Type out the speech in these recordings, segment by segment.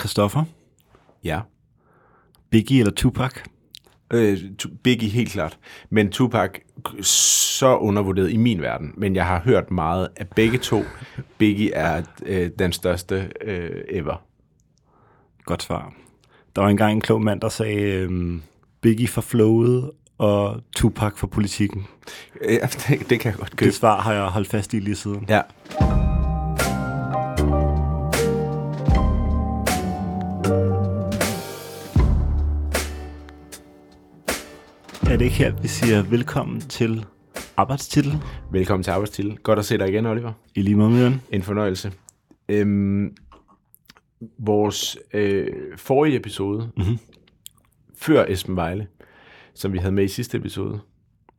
Christoffer, Ja. Biggie eller Tupac? Øh, Biggie helt klart. Men Tupac så undervurderet i min verden. Men jeg har hørt meget af begge to. Biggie er øh, den største øh, ever. Godt svar. Der var engang en klog mand, der sagde øhm, Biggie for flowet og Tupac for politikken. Øh, det, det kan jeg godt købe. Det svar har jeg holdt fast i lige siden. Ja. Det ikke her, vi siger velkommen til arbejdstitel Velkommen til Arbejdstitel. Godt at se dig igen, Oliver. i lige måde, Mjørn? En fornøjelse. Øhm, vores øh, forrige episode, mm-hmm. før Esben Vejle, som vi havde med i sidste episode,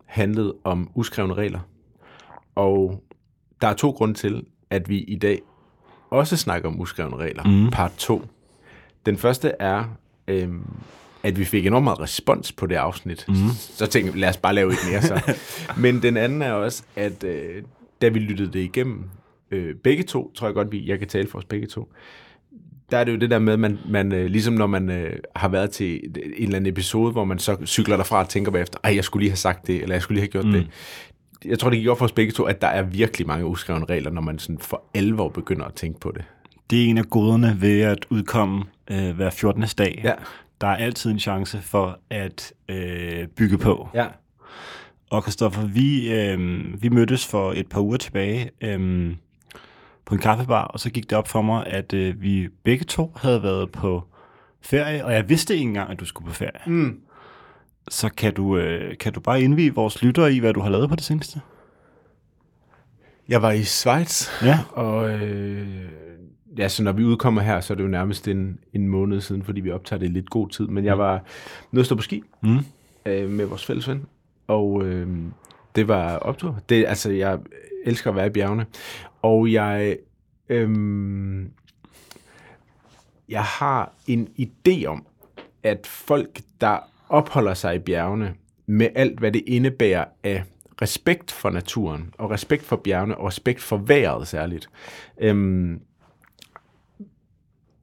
handlede om uskrevne regler. Og der er to grunde til, at vi i dag også snakker om uskrevne regler. Mm. Part 2. Den første er, øhm, at vi fik enormt meget respons på det afsnit. Mm. Så tænkte vi, lad os bare lave et mere så. Men den anden er også, at øh, da vi lyttede det igennem, øh, begge to, tror jeg godt, vi, jeg kan tale for os begge to, der er det jo det der med, at man, man øh, ligesom når man øh, har været til en eller anden episode, hvor man så cykler derfra og tænker bagefter, ej, jeg skulle lige have sagt det, eller jeg skulle lige have gjort mm. det. Jeg tror, det gik op for os begge to, at der er virkelig mange uskrevne regler, når man sådan for alvor begynder at tænke på det. Det er en af goderne ved at udkomme øh, hver 14. dag. Ja. Der er altid en chance for at øh, bygge på. Ja. Og Christoffer, vi, øh, vi mødtes for et par uger tilbage øh, på en kaffebar, og så gik det op for mig, at øh, vi begge to havde været på ferie, og jeg vidste ikke engang, at du skulle på ferie. Mm. Så kan du, øh, kan du bare indvige vores lyttere i, hvad du har lavet på det seneste? Jeg var i Schweiz, Ja. og øh, ja, så når vi udkommer her, så er det jo nærmest en, en måned siden, fordi vi optager det i lidt god tid. Men jeg var nede at stå på ski Mm. øh, med vores fælles ven, og øh, det var optur. Det, altså, jeg elsker at være i bjergene, og jeg, øh, jeg har en idé om, at folk, der opholder sig i bjergene, med alt, hvad det indebærer af respekt for naturen, og respekt for bjergene, og respekt for vejret særligt, øhm,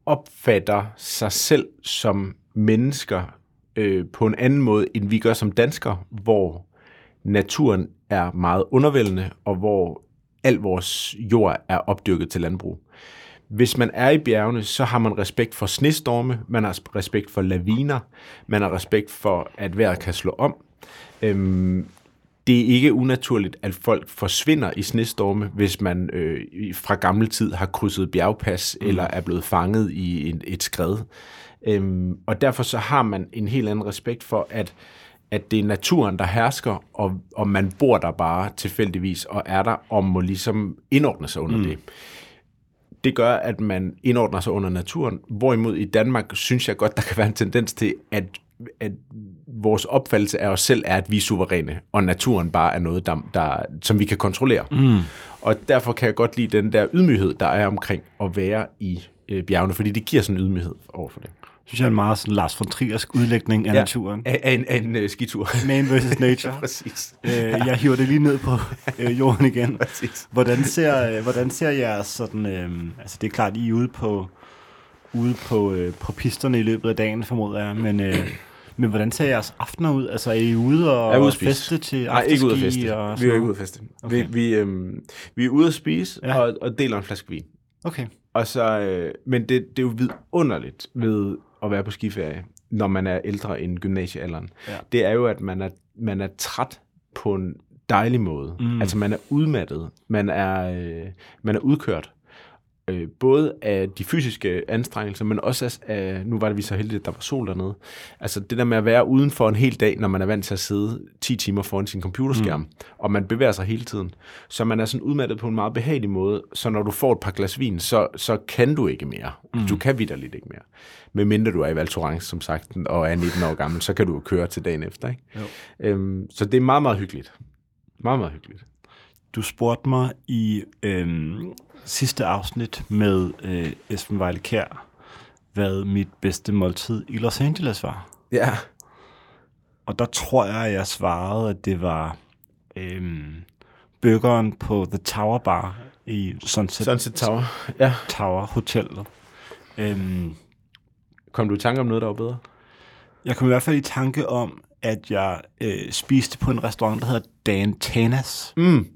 opfatter sig selv som mennesker øh, på en anden måde, end vi gør som danskere, hvor naturen er meget undervældende, og hvor al vores jord er opdyrket til landbrug. Hvis man er i bjergene, så har man respekt for snestorme, man har respekt for laviner, man har respekt for, at vejret kan slå om. Øhm, det er ikke unaturligt, at folk forsvinder i snestorme, hvis man øh, fra gammel tid har krydset bjergpas, mm. eller er blevet fanget i en, et skred. Øhm, og derfor så har man en helt anden respekt for, at, at det er naturen, der hersker, og, og man bor der bare tilfældigvis, og er der, og må ligesom indordne sig under mm. det det gør, at man indordner sig under naturen. Hvorimod i Danmark synes jeg godt, der kan være en tendens til, at, at vores opfattelse af os selv er, at vi er suveræne, og naturen bare er noget, der, der, som vi kan kontrollere. Mm. Og derfor kan jeg godt lide den der ydmyghed, der er omkring at være i øh, bjergene, fordi det giver sådan en ydmyghed overfor det. synes jeg er en meget sådan Lars von Triersk udlægning af ja. naturen. Af, af en, af en uh, skitur. Man versus nature. Præcis. øh, jeg hiver det lige ned på øh, jorden igen. Præcis. Hvordan ser, øh, hvordan ser jeres sådan, øh, altså det er klart, I er ude på, ude på, øh, på pisterne i løbet af dagen, formoder jeg, men, øh, men hvordan ser jeres aftener ud? Altså er I ude og er ude feste til Nej, ikke ude at feste. og Vi er ikke ude at feste. Okay. Vi, vi, øhm, vi er ude at spise Ja. og, og deler en flaske vin. Okay. Og så, øh, men det, det er jo vidunderligt ved at være på skiferie, når man er ældre end gymnasiealderen. Ja. Det er jo, at man er, man er træt på en dejlig måde. Mm. Altså man er udmattet, man er, øh, man er udkørt. Øh, både af de fysiske anstrengelser, men også af- nu var det vi så heldige, at der var sol dernede. Altså det der med at være uden for en hel dag, når man er vant til at sidde 10 timer foran sin computerskærm, mm. og man bevæger sig hele tiden. Så man er sådan udmattet på en meget behagelig måde, så når du får et par glas vin, så, så kan du ikke mere. Mm. Du kan vidderligt ikke mere. Medmindre du er i Val Thorens, som sagt, og er 19 år gammel, så kan du jo køre til dagen efter. Ikke? Jo. Øhm, så det er meget, meget hyggeligt. Meget, meget hyggeligt. Du spurgte mig i øh, sidste afsnit med øh, Esben Vejle Kjær, hvad mit bedste måltid i Los Angeles var. Ja. Og der tror jeg, at jeg svarede, at det var øhm, burgeren på The Tower Bar i Sunset, Sunset Tower. Ja. Tower Hotel. Øhm, Kom du i tanke om noget, der var bedre? Jeg kom i hvert fald i tanke om, at jeg øh, spiste på en restaurant, der hedder Dan Tanas, Mm.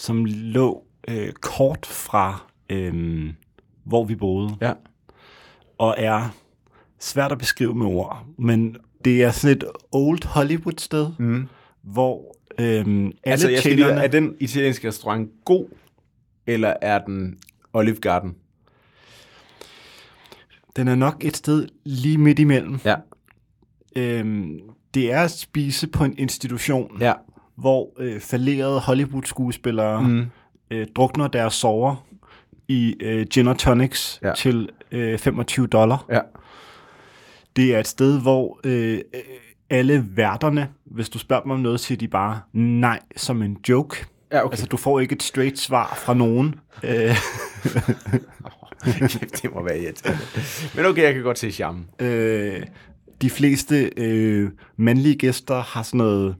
Som lå øh, kort fra, øh, hvor vi boede, Ja. og er svært at beskrive med ord, men det er sådan et old Hollywood sted, Mm. hvor øh, alle Altså, jeg skal lige, er den italienske restaurant god, eller er den Olive Garden? Den er nok et sted lige midt imellem. Ja. Øhm, det er at spise på en institution, Ja. Hvor øh, falderede Hollywood-skuespillere mm. øh, drukner deres sover i øh, gin og tonics Ja. til øh, 25 dollar. Ja. Det er et sted, hvor øh, alle værterne, hvis du spørger dem om noget, siger de bare nej som en joke. Ja, okay. Altså, du får ikke et straight svar fra nogen. Øh, det må være irriterende. Men okay, jeg kan godt se charmen. Øh, de fleste øh, mandlige gæster har sådan noget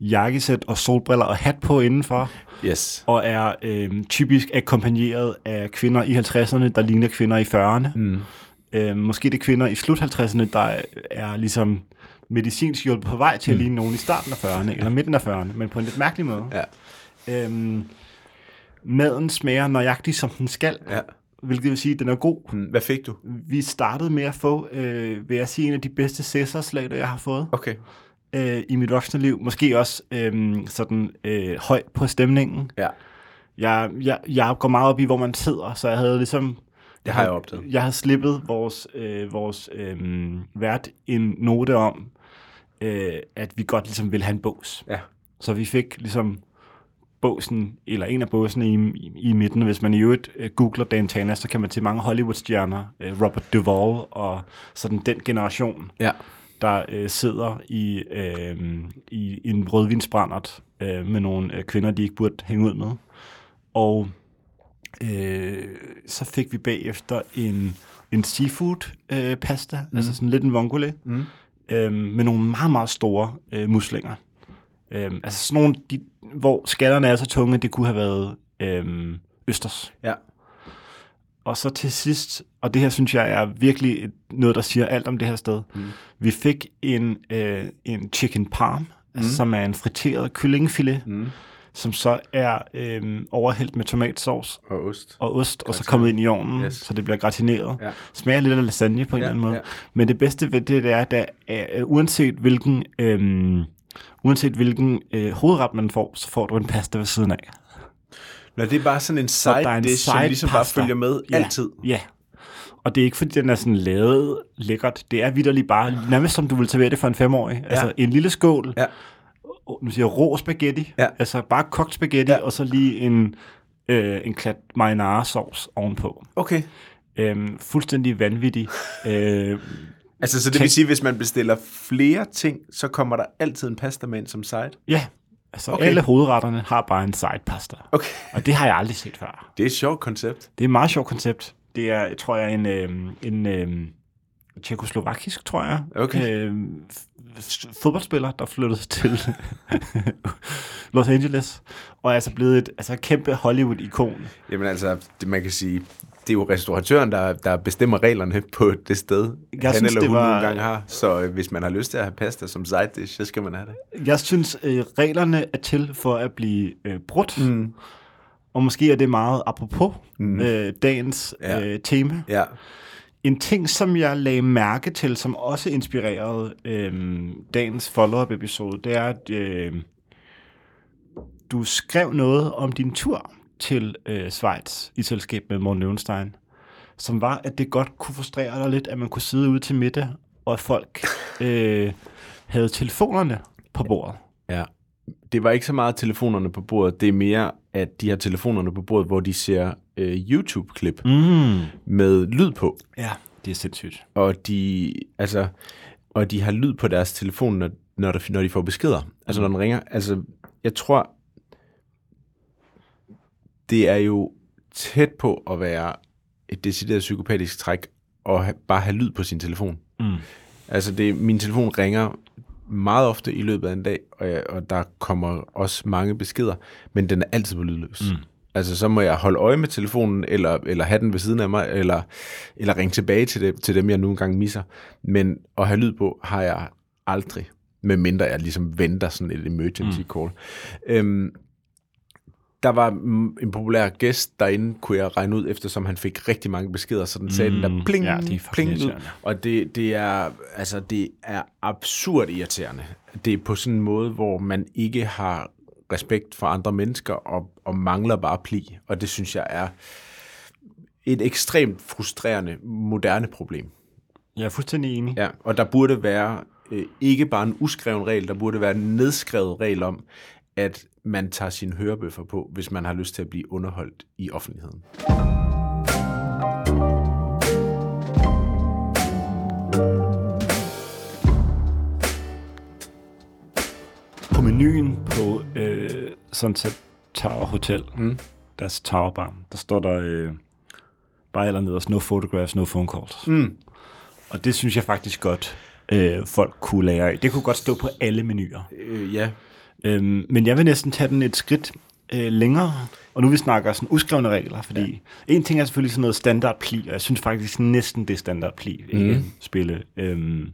jakkesæt og solbriller og hat på indenfor, Yes. og er øh, typisk akkompagneret af kvinder i 50'erne, der ligner kvinder i 40'erne. Mm. Øh, måske det er kvinder i slut 50'erne, der er, ligesom medicinsk hjulpet på vej til at ligne nogen i starten af 40'erne, eller midten af 40'erne, men på en lidt mærkelig måde. Ja. Øhm, maden smager nøjagtigt, som den skal, ja. hvilket vil sige, at den er god. Mm. Hvad fik du? Vi startede med at få, øh, vil jeg sige, en af de bedste Cæsarslater, jeg har fået Okay. Øh, i mit voksne liv. Måske også øh, sådan øh, høj på stemningen. Ja. Jeg, jeg, jeg går meget op i, hvor man sidder, så jeg havde ligesom... Det har jeg opdaget. Jeg havde slippet vores, øh, vores øh, vært en note om, øh, at vi godt ligesom ville have en bås. Ja. Så vi fik ligesom båsen, eller en af båsene i, i, i midten. Hvis man i øvrigt øh, googler Dan Tana, så kan man se mange Hollywood-stjerner, øh, Robert Duvall og sådan den generation, Ja. Der øh, sidder i, øh, i, en rødvinsbrændert øh, med nogle øh, kvinder, de ikke burde hænge ud med. Og øh, så fik vi bagefter en, en seafood øh, pasta, mm. altså sådan lidt en vongole, Mm. øh, med nogle meget, meget store øh, muslinger. Øh, altså sådan nogle, de, hvor skallerne er så tunge, det kunne have været øh, østers. Ja. Og så til sidst, og det her synes jeg er virkelig et- noget, der siger alt om det her sted. Mm. Vi fik en, øh, en chicken parm, mm. som er en friteret kyllingefilet, Mm. som så er øh, overhældt med tomatsauce Og ost. og ost, og så kommet ind i ovnen, Yes. så det bliver gratineret. Ja. Smager lidt af lasagne på en Ja, eller anden måde. ja. Men det bedste ved det, det er, at øh, uanset hvilken, øh, uanset hvilken øh, hovedret man får, så får du en pasta ved siden af. Nå, det er bare sådan en Så der er side en dish, som side ligesom bare pasta. følger med Ja. altid. Ja. Og det er ikke, fordi den er sådan lavet lækkert. Det er vidderligt bare, nærmest som du vil servere det for en femårig. Ja. Altså en lille skål, Ja. nu siger jeg rå spaghetti, Ja. altså bare kogt spaghetti, Ja. og så lige en, øh, en klat marinara-sovs ovenpå. Okay. Øhm, fuldstændig vanvittig. øh, Altså, så det vil sige, hvis man bestiller flere ting, så kommer der altid en pasta med ind som side? ja, altså Okay. alle hovedretterne har bare en side pasta. Okay. Og det har jeg aldrig set før. Det er et sjovt koncept. Det er et meget sjovt koncept. Det er, tror jeg, en, øh, en øh, tjekoslovakisk, tror jeg, Okay. øh, fodboldspiller, der flyttede til Los Angeles, og er altså blevet et altså kæmpe Hollywood-ikon. Jamen altså, det, man kan sige, det er jo restauratøren, der, der bestemmer reglerne på det sted, Jeg han synes, eller hun var- nogle gange har. Så øh, hvis man har lyst til at have pasta som side dish, så skal man have det. Jeg synes, øh, reglerne er til for at blive øh, brudt, Mm. og måske er det meget apropos Mm. øh, dagens Ja. øh, tema. Ja. En ting, som jeg lagde mærke til, som også inspirerede øh, dagens follow-up episode, det er, at øh, du skrev noget om din tur til øh, Schweiz i selskab med Morten Løvenstein, som var, at det godt kunne frustrere dig lidt, at man kunne sidde ude til middag, og at folk øh, havde telefonerne på bordet. ja. Det var ikke så meget telefonerne på bordet, det er mere, at de har telefonerne på bordet, hvor de ser øh, YouTube-klip Mm. med lyd på. Ja, det er sindssygt. og de, altså, og de har lyd på deres telefon, når, når, der, når de får beskeder. Altså, når den ringer. Altså, jeg tror, det er jo tæt på at være et decideret psykopatisk træk at ha, bare have lyd på sin telefon. Mm. Altså, det, min telefon ringer meget ofte i løbet af en dag, og, jeg, og der kommer også mange beskeder, men den er altid på lydløs. Mm. Altså, så må jeg holde øje med telefonen, eller, eller have den ved siden af mig, eller, eller ringe tilbage til, det, til dem, jeg nu engang misser. Men at have lyd på, har jeg aldrig, medmindre jeg ligesom venter sådan et emergency mm. call. Øhm, der var mm, en populær gæst derinde, kunne jeg regne ud, eftersom han fik rigtig mange beskeder, så den sagde mm, den der pling, ja, det er lyd. irriterende. Og det, det, er, altså, det er absurd irriterende. Det er på sådan en måde, hvor man ikke har respekt for andre mennesker, og, og mangler bare pli. Og det synes jeg er et ekstremt frustrerende, moderne problem. Jeg er fuldstændig enig. Ja, og der burde være øh, ikke bare en uskreven regel, der burde være en nedskrevet regel om, at man tager sine hørebøffer på, hvis man har lyst til at blive underholdt i offentligheden. På menuen på øh, Sunset Tower Hotel, mm. deres towerbar, der står der øh, bare eller nederst, no photographs, no phone calls. Mm. Og det synes jeg faktisk godt, øh, folk kunne lære af. Det kunne godt stå på alle menuer. Øh, ja, Øhm, men jeg vil næsten tage den et skridt øh, længere, og nu vi snakker sådan uskrevne regler, fordi ja. en ting er selvfølgelig sådan noget standardpli, og jeg synes faktisk næsten det er standardpli, mm. ikke spille øhm,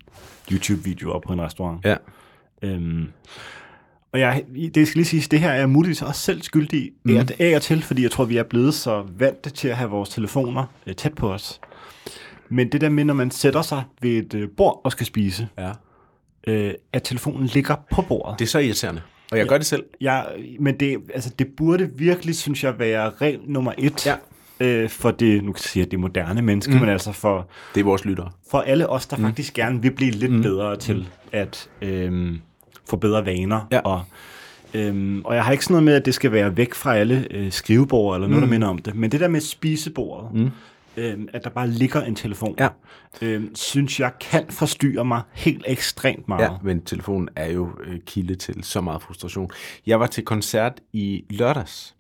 YouTube-videoer på en restaurant. ja. Øhm, og jeg, det skal lige sige, det her er muligvis også selv skyldig mm. af, af og til, fordi jeg tror, vi er blevet så vant til at have vores telefoner øh, tæt på os. Men det der med, når man sætter sig ved et øh, bord og skal spise, ja. øh, at telefonen ligger på bordet. Det er så irriterende. Og jeg ja. gør det selv. Ja, men det, altså, det burde virkelig, synes jeg, være regel nummer et Ja. øh, for det, nu kan jeg sige, at det moderne menneske, mm. men altså for, Det er vores lyttere. for alle os, der mm. faktisk gerne vil blive lidt mm. bedre til at øh, få bedre vaner. Ja. Og, øh, og jeg har ikke sådan noget med, at det skal være væk fra alle øh, skrivebord eller noget, mm. der minder om det, men det der med spisebordet, mm. Øh, at der bare ligger en telefon, Ja. øh, synes jeg kan forstyrre mig helt ekstremt meget. Ja, men telefonen er jo øh, kilde til så meget frustration. Jeg var til koncert i lørdags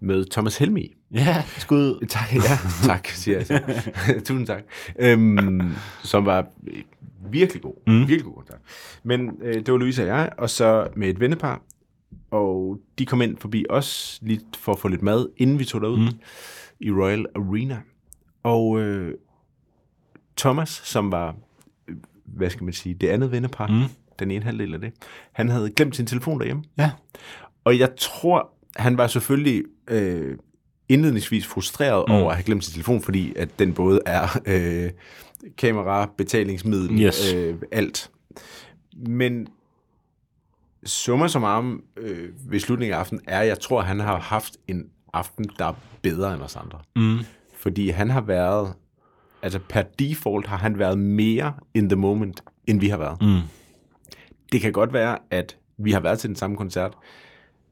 med Thomas Helmi. ja skud. Tak, ja, tak, siger jeg så. Tusind tak. Øhm, som var øh, virkelig god. Mm. Virkelig god koncert. Men øh, det var Louise og jeg, og så med et vennepar. Og de kom ind forbi os lige for at få lidt mad, inden vi tog derud mm. i Royal Arena. Og øh, Thomas, som var, øh, hvad skal man sige, det andet vennepar, mm. den ene halvdel af det, han havde glemt sin telefon derhjemme. Ja. Og jeg tror, han var selvfølgelig øh, indledningsvis frustreret mm. over at have glemt sin telefon, fordi at den både er øh, kamera, betalingsmiddel, Yes. øh, alt. Men summa summarum øh, ved slutningen af aftenen er, at jeg tror, at han har haft en aften, der er bedre end os andre. Mm. Fordi han har været, altså per default har han været mere in the moment, end vi har været. Mm. Det kan godt være, at vi har været til den samme koncert,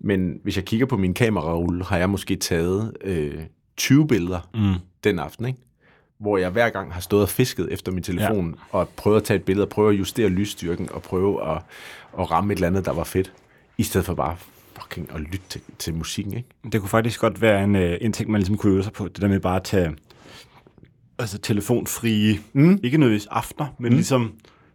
men hvis jeg kigger på min kamerarulle, har jeg måske taget øh, 20 billeder Mm. den aften, ikke? hvor jeg hver gang har stået og fisket efter min telefon, ja. og prøvet at tage et billede, og prøve at justere lysstyrken, og prøve at, at ramme et eller andet, der var fedt, i stedet for bare fucking at lytte til, til musikken, ikke? Det kunne faktisk godt være en, øh, en ting, man ligesom kunne øve sig på. Det der med bare at tage altså, telefonfrie, mm. ikke nødvendigvis aftener, men mm. ligesom,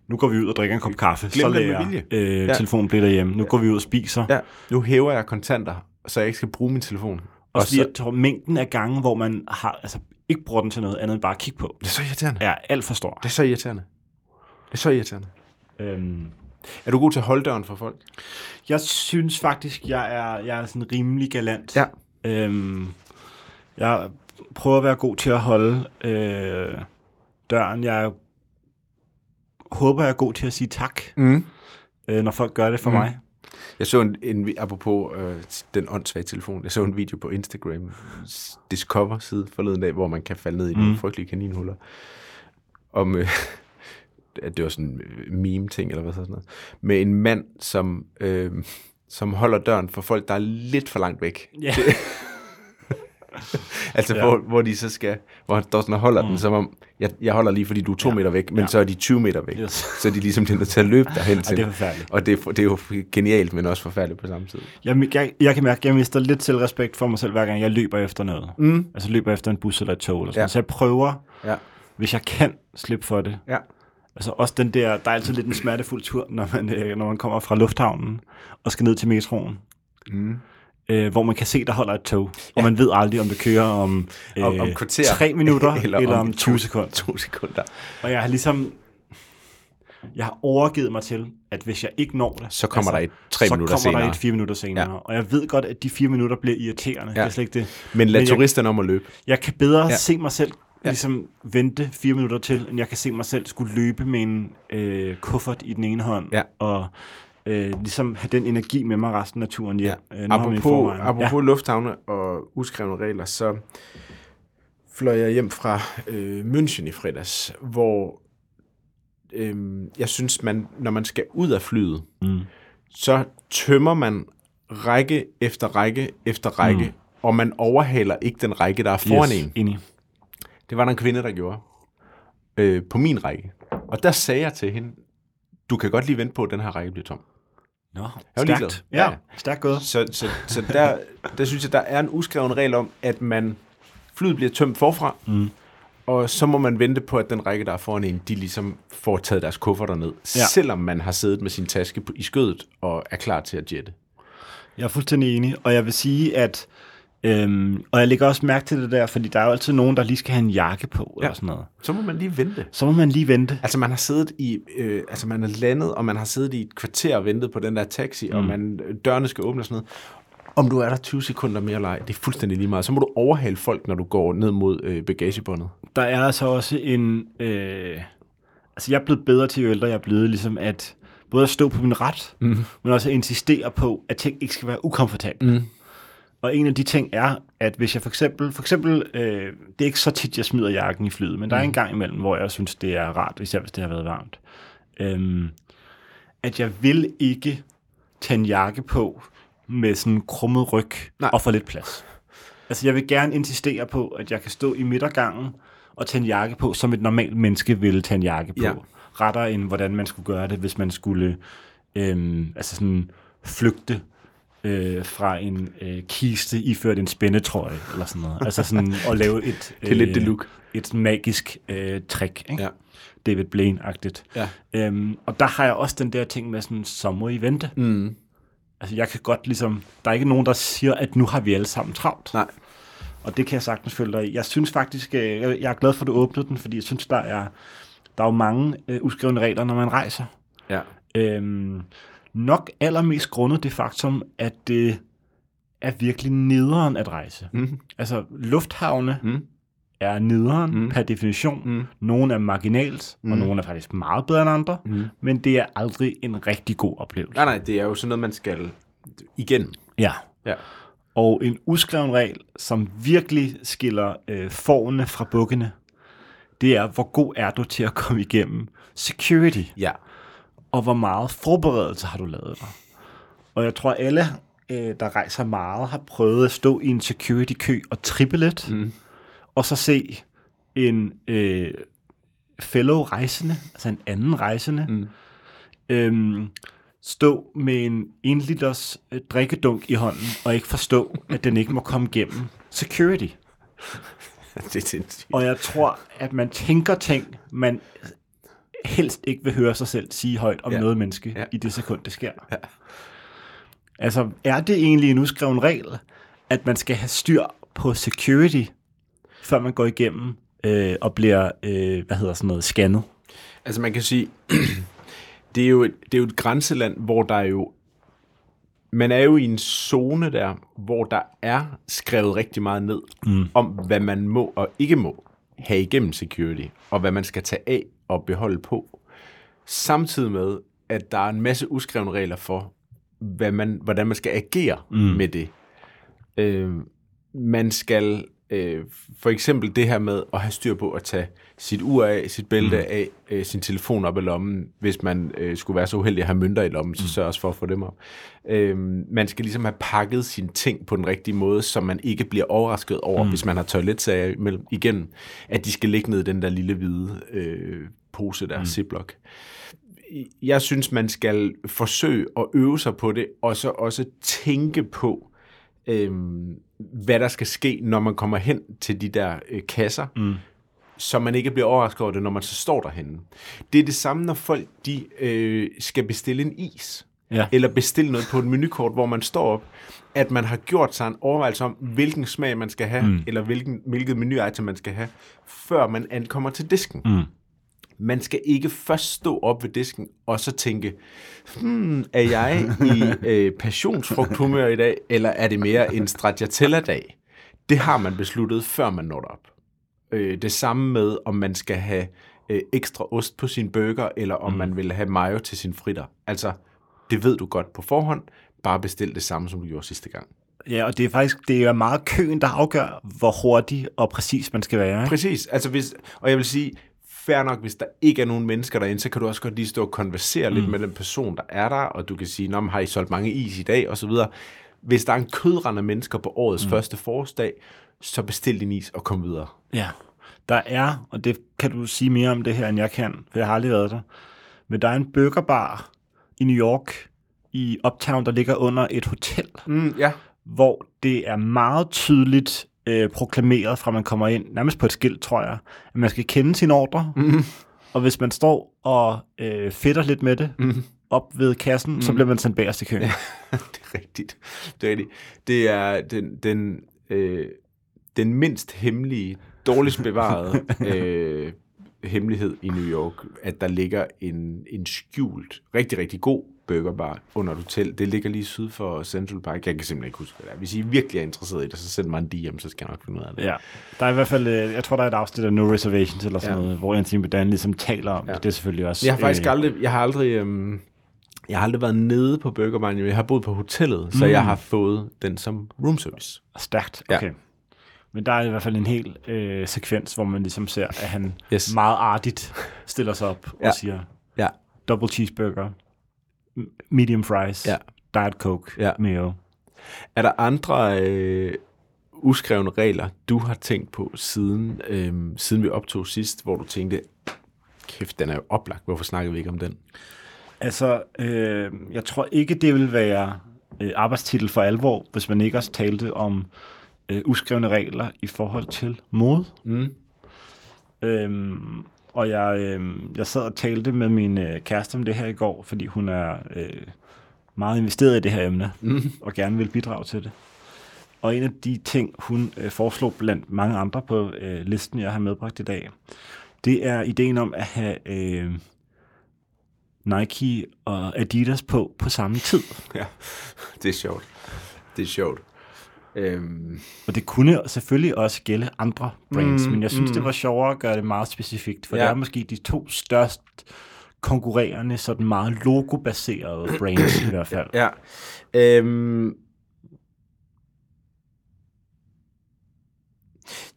nu går vi ud og drikker en kop kaffe, Glem så lader vilje. øh, Ja. ja. telefonen blive derhjemme. Nu ja. går vi ud og spiser. Ja. Ja, nu hæver jeg kontanter, så jeg ikke skal bruge min telefon. Og så, jeg tror, mængden af gange, hvor man har, altså, ikke bruger den til noget andet end bare at kigge på, Det er så irriterende. er alt for stor. Det er så irriterende. Det er så irriterende. Øhm, Er du god til at holde døren for folk? jeg synes faktisk, jeg er, jeg er sådan rimelig galant. Ja. Øhm, jeg prøver at være god til at holde øh, døren. Jeg håber, jeg er god til at sige tak, Mm. øh, når folk gør det for mm. mig. Jeg så en, en apropos øh, den åndssvage telefon, jeg så en video på Instagram, Discover-side forleden dag, hvor man kan falde ned i nogle frygtelige kaninhuller. Om, øh, at det var sådan en meme-ting, eller hvad så sådan noget. Med en mand, som, øh, som holder døren for folk, der er lidt for langt væk. Ja. Altså, ja. hvor, hvor de så skal, hvor han står sådan og holder mm. den, som om, jeg, jeg holder lige, fordi du er to ja. meter væk, men Ja. så er de 20 meter væk. Yes. Så de ligesom bliver nødt til at løbe derhen til. det er forfærdeligt. Og det er, det er jo genialt, men også forfærdeligt på samme tid. Jeg, jeg, jeg kan mærke, at jeg mister lidt selvrespekt for mig selv, hver gang jeg løber efter noget. Mm. Altså løber efter en bus eller et tog. Eller sådan. Ja. Så jeg prøver, Ja. hvis jeg kan, slippe for det. Ja. Altså også den der, der er altid lidt en smertefuld tur, når man, øh, når man kommer fra lufthavnen og skal ned til metroen. Mm. øh, hvor man kan se, der holder et tog, og man ved aldrig, om det kører om, øh, Om- om kvarter. tre minutter eller, Eller om om 20 sekunder. To sekunder. Og jeg har ligesom, jeg har overgivet mig til, at hvis jeg ikke når det, Så kommer der et tre så minutter kommer senere. der et fire minutter senere. Ja. Ja. Og jeg ved godt, at de fire minutter bliver irriterende. Ja. Det er slet ikke det. Men lad Men jeg- turisterne om at løbe. Jeg kan bedre Ja. ja. se mig selv ligesom vente fire minutter til, end jeg kan se mig selv skulle løbe med en øh, kuffert i den ene hånd, Ja. og øh, ligesom have den energi med mig resten af turen hjem. Ja. Øh, Apropos, apropos ja. lufthavne og uskrevne regler, så fløj jeg hjem fra øh, München i fredags, hvor øh, jeg synes, man, når man skal ud af flyet, Mm. så tømmer man række efter række efter række, mm. og man overhaler ikke den række, der er foran yes, en. Enig. Det var der en kvinde, der gjorde. Øh, på min række. Og der sagde jeg til hende, du kan godt lige vente på, at den her række bliver tom. Nå, ligeglad. stærkt. Ja. Ja, stærkt gået. Så, så, så der, der synes jeg, der er en uskreven regel om, at man flyet bliver tømt forfra, Mm. og så må man vente på, at den række, der er foran en, de ligesom får taget deres kufferter ned, ja. Ja. selvom man har siddet med sin taske på, i skødet og er klar til at jette. Jeg er fuldstændig enig, og jeg vil sige, at øhm, og jeg lægger også mærke til det der, fordi der er jo altid nogen, der lige skal have en jakke på, ja. Eller sådan noget. Så må man lige vente. Så må man lige vente. Altså man har siddet i, øh, altså man er landet, og man har siddet i et kvarter og ventet på den der taxi, mm. og man, dørene skal åbne og sådan noget. Om du er der 20 sekunder mere eller ej, det er fuldstændig lige meget. Så må du overhale folk, når du går ned mod øh, bagagebåndet. Der er altså også en... Øh, altså, jeg er blevet bedre til, jo ældre jeg er blevet, ligesom at både at stå på min ret, mm. men også at insistere på, at ting ikke skal være ukomfortable. Mm. Og en af de ting er, at hvis jeg for eksempel, for eksempel, øh, det er ikke så tit, jeg smider jakken i flyet, men der er en gang imellem, hvor jeg synes, det er rart, især hvis det har været varmt. Øhm, at jeg vil ikke tage en jakke på med sådan en krummet ryg Nej. og for lidt plads. Altså jeg vil gerne insistere på, at jeg kan stå i midtergangen og tage en jakke på, som et normalt menneske ville tage en jakke på. Ja. Rettere end hvordan man skulle gøre det, hvis man skulle øhm, altså sådan flygte øh, fra en øh, kiste iført en spændetrøje, eller sådan noget. Altså sådan at lave et, Det er lidt det look. et magisk øh, trick, ikke? Ja. David Blaine-agtigt. Ja. Øhm, og der har jeg også den der ting med sådan, så må I vente. Mm. Altså jeg kan godt ligesom, der er ikke nogen, der siger, at nu har vi alle sammen travlt. Nej. Og det kan jeg sagtens følge dig i. Jeg synes faktisk, øh, jeg jeg er glad for, at du åbnede den, fordi jeg synes, der er, der er jo mange øh, uskrevne regler, når man rejser. Ja. Øhm, nok allermest grundet det faktum, at det er virkelig nederen at rejse. Mm. Altså, lufthavne Mm. er nederen Mm. per definition. Mm. Nogle er marginalt, mm. og nogle er faktisk meget bedre end andre, Mm. men det er aldrig en rigtig god oplevelse. Nej, nej, det er jo sådan noget, man skal igen. Ja. Ja. Og en uskreven regel, som virkelig skiller øh, forne fra bukkene, det er, hvor god er du til at komme igennem security, Ja. Og hvor meget forberedelse har du lavet dig. Og jeg tror, alle, øh, der rejser meget, har prøvet at stå i en security-kø og trippe lidt, Mm. og så se en øh, fellow rejsende, altså en anden rejsende, Mm. øhm, stå med en 1 liters øh, drikkedunk i hånden, og ikke forstå, at den ikke må komme igennem security. det er sindssygt. Og jeg tror, at man tænker ting, man helst ikke vil høre sig selv sige højt om Ja. noget menneske ja. i det sekund, det sker. Ja. Altså, er det egentlig en uskreven regel, at man skal have styr på security, før man går igennem øh, og bliver, øh, hvad hedder sådan noget, scannet? Altså man kan sige, det er, jo et, det er jo et grænseland, hvor der er jo, man er jo i en zone der, hvor der er skrevet rigtig meget ned mm. om, hvad man må og ikke må have igennem security, og hvad man skal tage af og beholde på. Samtidig med, at der er en masse uskrevne regler for, hvad man, hvordan man skal agere mm. med det. Øh, man skal øh, for eksempel det her med at have styr på at tage sit ur af, sit bælte mm. af, øh, sin telefon op i lommen. Hvis man øh, skulle være så uheldig at have mønter i lommen, så sørg også for at få dem op. Øh, man skal ligesom have pakket sine ting på den rigtige måde, så man ikke bliver overrasket over, mm. hvis man har toiletsager imellem, igennem, at de skal ligge ned i den der lille hvide øh, pose der, mm. Ziploc jeg synes, man skal forsøge at øve sig på det, og så også tænke på, øhm, hvad der skal ske, når man kommer hen til de der øh, kasser, mm. så man ikke bliver overrasket over det, når man så står derhenne. Det er det samme, når folk de, øh, skal bestille en is. Ja. eller bestille noget på et menukort, hvor man står op, at man har gjort sig en overvejelse om, hvilken smag man skal have, mm. eller hvilken, hvilket menu-item man skal have, før man ankommer til disken. Mm. Man skal ikke først stå op ved disken, og så tænke, hmm, er jeg i øh, passionsfrugthumør i dag, eller er det mere en stracciatella-dag? Det har man besluttet, før man når derop. Øh, det samme med, om man skal have øh, ekstra ost på sin burger, eller om mm. man vil have mayo til sin fritter. Altså, det ved du godt på forhånd. Bare bestil det samme, som du gjorde sidste gang. Ja, og det er faktisk det er meget køen, der afgør, hvor hurtig og præcis man skal være. Ikke? Præcis. Altså hvis, og jeg vil sige, fair nok, hvis der ikke er nogen mennesker derinde, så kan du også godt lige stå og konversere mm. lidt med den person, der er der, og du kan sige, Nå, har I solgt mange is i dag, og så videre. Hvis der er en kødrand af mennesker på årets mm. første forårsdag, så bestil din is og kom videre. Ja, der er, og det kan du sige mere om det her, end jeg kan, for jeg har aldrig været der, men der er en burgerbar i New York, i Uptown, der ligger under et hotel, Mm, ja. hvor det er meget tydeligt øh, proklameret fra man kommer ind, nærmest på et skilt, tror jeg, at man skal kende sin ordre, Mm. og hvis man står og øh, fedter lidt med det Mm. op ved kassen, mm. så bliver man sendt bagerst i køen. Ja. det er rigtigt. Det er rigtigt. Det er den, den, øh, den mindst hemmelige, dårligst bevarede øh, hemmelighed i New York, at der ligger en, en skjult, rigtig, rigtig god burgerbar under et hotel. Det ligger lige syd for Central Park. Jeg kan simpelthen ikke huske, hvad det er. Hvis I virkelig er interesseret i det, så send mig en DM, så skal jeg nok finde ud af det. Ja, der er i hvert fald, øh, jeg tror, der er et afsnit af No Reservations eller sådan Ja. ja. noget, hvor Anthony Bourdain ligesom taler om Ja. ja. det. Det er selvfølgelig også... Jeg har faktisk øh, aldrig, jeg har aldrig, øhm, jeg har aldrig været nede på burgerbaren. Jeg har boet på hotellet, så Mm. jeg har fået den som room service. Stærkt, Ja. okay. Men der er i hvert fald en hel øh, sekvens, hvor man ligesom ser, at han Yes. meget artigt stiller sig op Ja. og siger, Ja. double cheeseburger, medium fries, Ja. diet coke, Ja. mayo. Er der andre øh, uskrevne regler, du har tænkt på siden, øh, siden vi optog sidst, hvor du tænkte, kæft, den er jo oplagt, hvorfor snakker vi ikke om den? Altså, øh, jeg tror ikke, det vil være øh, arbejdstitel for alvor, hvis man ikke også talte om øh, uskrevne regler i forhold til mode. Mm. Øhm, og jeg, øhm, jeg sad og talte med min øh, kæreste om det her i går, fordi hun er øh, meget investeret i det her emne, Mm. og gerne vil bidrage til det. Og en af de ting, hun øh, foreslog blandt mange andre på øh, listen, jeg har medbragt i dag, det er ideen om at have øh, Nike og Adidas på på samme tid. Ja, det er sjovt. Det er sjovt. Øhm, Og det kunne selvfølgelig også gælde andre brands, Mm, men jeg synes, mm. det var sjovere at gøre det meget specifikt, for Ja. det er måske de to størst konkurrerende, sådan meget logobaserede brands i hvert fald. ja. Øhm,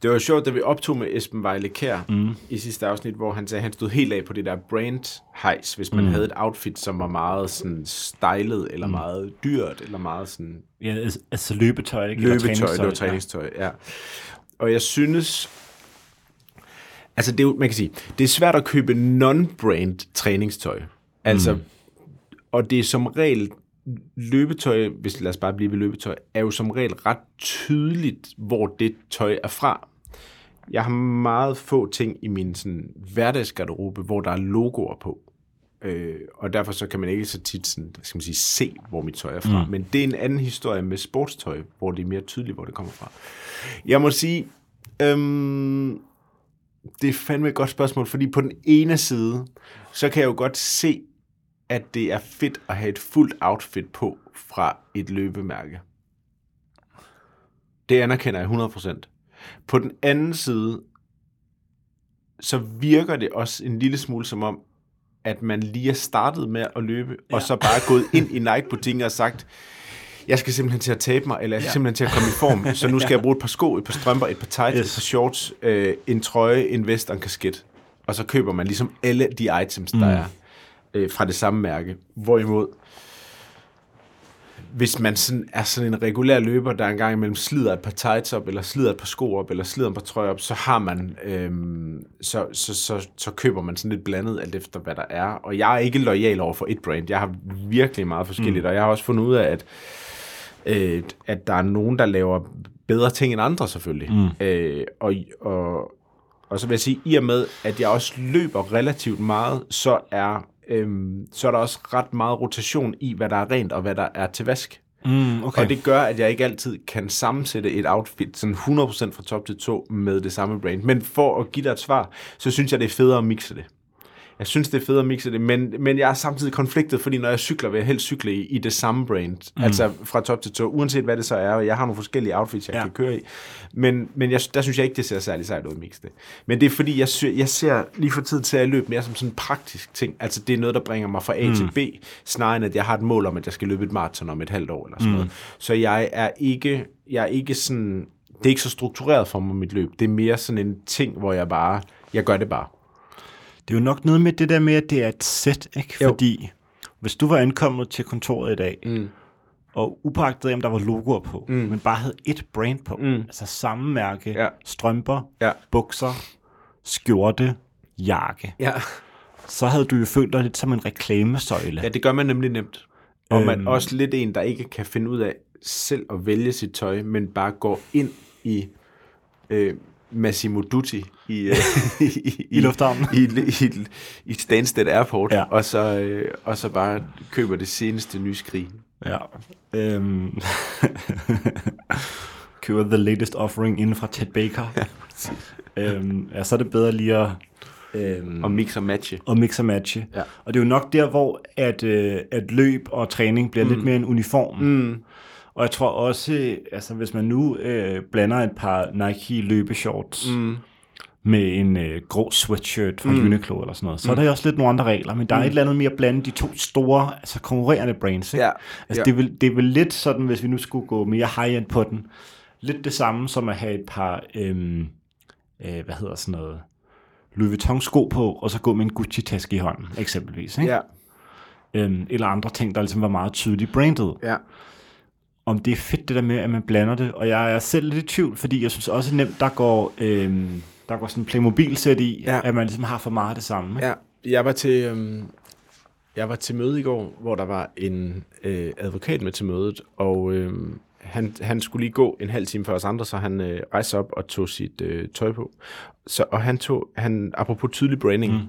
det var sjovt, da vi optog med Esben Vejle Kær Mm. i sidste afsnit, hvor han sagde, at han stod helt af på det der brand hejs, hvis man mm. Havde et outfit, som var meget sådan stylet, eller mm. meget dyrt, eller meget sådan Ja, altså- altså løbetøj, ikke? Eller løbetøj, det var træningstøj, træningstøj, ja. Og jeg synes, altså det er jo, man kan sige, det er svært at købe non-brand træningstøj. Altså, mm. og det er som regel, løbetøj, hvis lad os bare blive ved løbetøj, er jo som regel ret tydeligt, hvor det tøj er fra. Jeg har meget få ting i min sådan, hverdagsgarderobe, hvor der er logoer på. Øh, og derfor så kan man ikke så tit sådan, skal man sige, se, hvor mit tøj er fra. Mm. Men det er en anden historie med sportstøj, hvor det er mere tydeligt, hvor det kommer fra. Jeg må sige, øhm, det er fandme et godt spørgsmål, fordi på den ene side, så kan jeg jo godt se, at det er fedt at have et fuldt outfit på fra et løbemærke. Det anerkender jeg 100%. På den anden side, så virker det også en lille smule som om, at man lige er startet med at løbe, ja. og så bare er gået ind i Nike-butikken og sagt, jeg skal simpelthen til at tabe mig, eller jeg skal ja. simpelthen til at komme i form, så nu skal jeg bruge et par sko, et par strømper, et par tights, yes. Et par shorts, øh, en trøje, en vest og en kasket. Og så køber man ligesom alle de items, der mm. er øh, fra det samme mærke. Hvorimod, hvis man sådan er sådan en regulær løber, der engang imellem slider et par tights op, eller slider et par sko op, eller slider et par trøjer op, så har man, øhm, så, så, så, så køber man sådan lidt blandet alt efter, hvad der er. Og jeg er ikke lojal over for et brand. Jeg har virkelig meget forskelligt, mm. og jeg har også fundet ud af, at, øh, at der er nogen, der laver bedre ting end andre selvfølgelig. Mm. Øh, og, og, og så vil jeg sige, i og med, at jeg også løber relativt meget, så er øhm, så er der også ret meget rotation i, hvad der er rent og hvad der er til vask. Mm, okay. Og det gør, at jeg ikke altid kan sammensætte et outfit sådan 100% fra top til to med det samme brand. Men for at give dig et svar, så synes jeg, det er federe at mixe det. Jeg synes, det er federe at mixe det, men, men jeg er samtidig konfliktet, fordi når jeg cykler, vil jeg helst cykle i, i det samme brand. Mm. Altså fra top til to, uanset hvad det så er. Jeg har nogle forskellige outfits, jeg Ja. ja. kan køre i. Men, men jeg, der synes jeg ikke, det ser særlig sejt ud at mixe det. Men det er fordi, jeg, sy- jeg ser lige for tid til at løbe mere som sådan en praktisk ting. Altså det er noget, der bringer mig fra A mm. til B, snarere end at jeg har et mål om, at jeg skal løbe et maraton om et halvt år eller sådan mm. noget. Så jeg er ikke, jeg er ikke sådan, det er ikke så struktureret for mig, mit løb. Det er mere sådan en ting, hvor jeg bare, jeg gør det bare. Det er jo nok noget med det der med, at det er et sæt, ikke? Jo. Fordi hvis du var ankommet til kontoret i dag, Mm. og upagtet om der var logoer på, mm. men bare havde et brand på, mm. altså samme mærke, Ja. strømper, Ja. bukser, skjorte, jakke, Ja. så havde du jo følt dig lidt som en reklamesøjle. Ja, det gør man nemlig nemt. Og man Øhm. også lidt en, der ikke kan finde ud af selv at vælge sit tøj, men bare går ind i øh, Massimo Dutti i, øh, i, I lufthavnen. i, i, i, i Stansted Airport, ja. og, så, øh, og så bare køber det seneste nye skrig. Ja. Øhm. Køber the latest offering inden fra Ted Baker. Ja, øhm, ja så er det bedre lige at, øhm, Og mix og matche. og mix og matche. Ja. Og det er jo nok der, hvor at, øh, at løb og træning bliver mm. lidt mere en uniform. Mm. Og jeg tror også, altså hvis man nu øh, blander et par Nike løbeshorts mm. med en øh, grå sweatshirt fra mm. Uniqlo eller sådan noget, så mm. er der også lidt nogle andre regler, men der er et eller andet mere at blande de to store, altså konkurrerende brands. Ikke? Ja. Altså Ja. det, er vel, det er vel lidt sådan, hvis vi nu skulle gå mere high-end på den, lidt det samme som at have et par, øhm, øh, hvad hedder sådan noget, Louis Vuitton sko på, og så gå med en Gucci-taske i hånden, eksempelvis. Ikke? Ja. Øhm, eller andre ting, der ligesom var meget tydeligt brandet Ja. Om det er fedt det der med, at man blander det. Og jeg er selv lidt i tvivl, fordi jeg synes også nemt, der går, øhm, der går sådan en Playmobil-sæt i, ja. At man ligesom har for meget af det samme. Ikke? Ja, jeg var til, øhm, jeg var til møde i går, hvor der var en øh, advokat med til mødet, og øhm, han, han skulle lige gå en halv time før os andre, så han øh, rejste op og tog sit øh, tøj på. Så, og han tog, han, apropos tydelig branding, mm.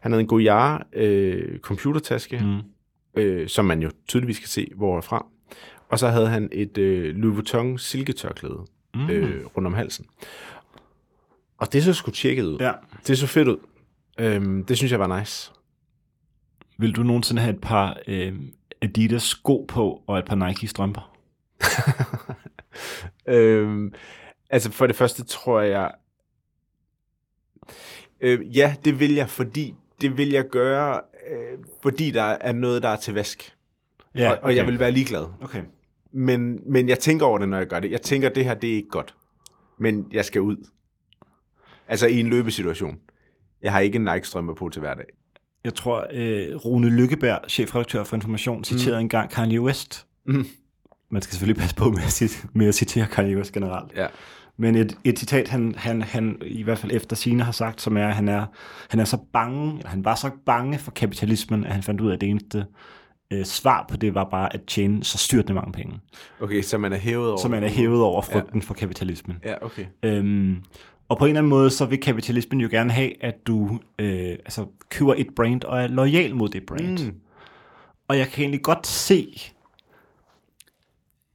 han havde en Goyard øh, computertaske, mm. øh, som man jo tydeligvis kan se, hvor er fra. Og så havde han et øh, Louis Vuitton silketørklæde mm. øh, rundt om halsen. Og det så sgu tjekket ud. Ja. Det så fedt ud. Øhm, det synes jeg var nice. Vil du nogensinde have et par øhm, Adidas sko på, og et par Nike strømper? Øhm, altså for det første tror jeg... Øh, ja, det vil jeg, fordi det vil jeg gøre, øh, fordi der er noget, der er til vask. Ja, og, og jeg vil være ligeglad. Okay. Men, men jeg tænker over det, når jeg gør det. Jeg tænker, det her, det er ikke godt. Men jeg skal ud. Altså i en løbesituation. Jeg har ikke en Nike-strømper på til hverdag. Jeg tror, øh, Rune Lykkeberg, chefredaktør for Information, citerede mm. engang Kanye West. Mm. Man skal selvfølgelig passe på med at, cit- med at citere Kanye West generelt. Ja. Men et, et citat, han, han, han i hvert fald efter sine har sagt, som er, at han er, han er så bange, eller han var så bange for kapitalismen, at han fandt ud af, at det eneste øh, svar på det var bare at tjene så styrtende mange penge. Okay, så man er hævet over. Så man er hævet over frygten ja. for kapitalismen. Ja, okay. Øhm, og på en eller anden måde, så vil kapitalismen jo gerne have, at du øh, altså, køber et brand og er lojal mod det brand. Mm. Og jeg kan egentlig godt se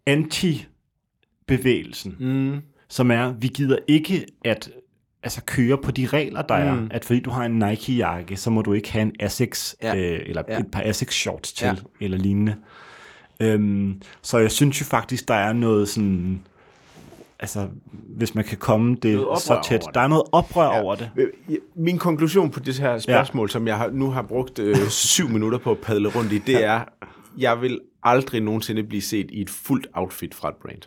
anti-bevægelsen, Mm. som er, vi gider ikke at altså, køre på de regler, der er. Mm. At fordi du har en Nike-jakke, så må du ikke have en Asics, Ja. øh, eller Ja. et par Asics-shorts til, Ja. eller lignende. Øhm, så jeg synes jo faktisk, der er noget sådan... Altså, hvis man kan komme det så tæt. det. Der er noget oprør ja. over det. Øh, Min konklusion på det her spørgsmål, ja. som jeg har, nu har brugt øh, syv minutter på at padle rundt i, det er, jeg vil aldrig nogensinde blive set i et fuldt outfit fra et brand.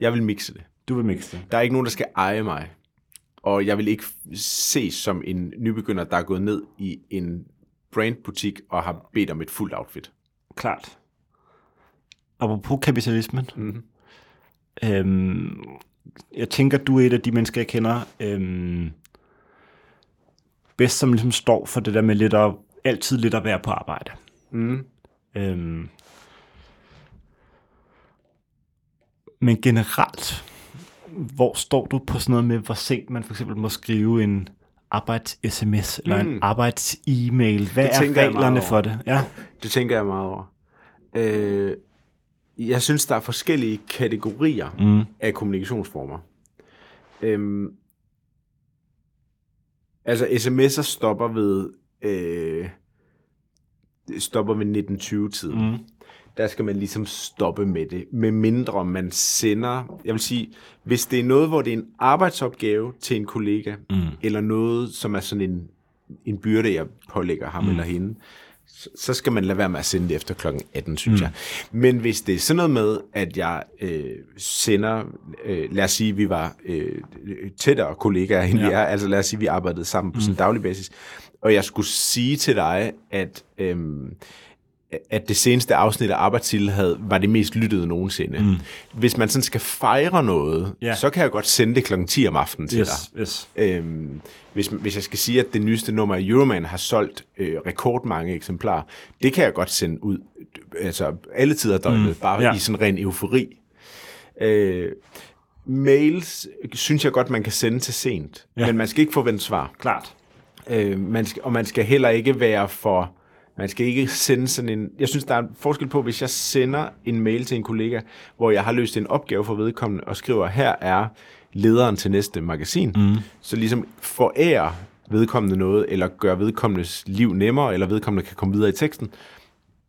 Jeg vil mixe det. Du vil mixe det. Der er ikke nogen, der skal eje mig. Og jeg vil ikke ses som en nybegynder, der er gået ned i en brandbutik og har bedt om et fuldt outfit. Klart. Apropos kapitalismen. Mhm. Øhm, jeg tænker, du er et af de mennesker, jeg kender øhm, bedst, som ligesom står for det der med lidt at, altid lidt at være på arbejde. Mm. Øhm, men generelt, hvor står du på sådan noget med, hvor sent man for eksempel må skrive en arbejds-sms eller mm. en arbejds-e-mail? Hvad Det er reglerne for det? Ja. Det tænker jeg meget over. Øh, jeg synes, der er forskellige kategorier Mm. af kommunikationsformer. Øhm, altså sms'er stopper ved øh, stopper ved 1920-tiden. Mm. Der skal man ligesom stoppe med det, med mindre man sender, jeg vil sige, hvis det er noget, hvor det er en arbejdsopgave til en kollega, Mm. eller noget, som er sådan en, en byrde, jeg pålægger ham mm. eller hende, så, skal man lade være med at sende det efter klokken 18, synes mm. jeg. Men hvis det er sådan noget med, at jeg øh, sender, øh, lad os sige, vi var øh, tættere kollegaer, end ja. vi er, altså lad os sige, vi arbejdede sammen på sådan en daglig basis, og jeg skulle sige til dig, at... Øh, at det seneste afsnit af Arbejdstitel havde, var det mest lyttede nogensinde. Mm. Hvis man sådan skal fejre noget, Ja. så kan jeg godt sende det klokken 10 om aftenen til dig. Yes, yes. Øhm, hvis, hvis jeg skal sige, at det nyeste nummer af Euroman har solgt øh, rekordmange eksemplarer, det kan jeg godt sende ud, altså alle tider døgnet, mm, bare ja. i sådan ren eufori. Øh, mails synes jeg godt, man kan sende til sent, ja. men man skal ikke forvente svar. Klart. Øh, man skal, og man skal heller ikke være for... Man skal ikke sende sådan en... Jeg synes, der er en forskel på, hvis jeg sender en mail til en kollega, hvor jeg har løst en opgave for vedkommende, og skriver, her er lederen til næste magasin, mm. så ligesom forærer vedkommende noget, eller gør vedkommendes liv nemmere, eller vedkommende kan komme videre i teksten,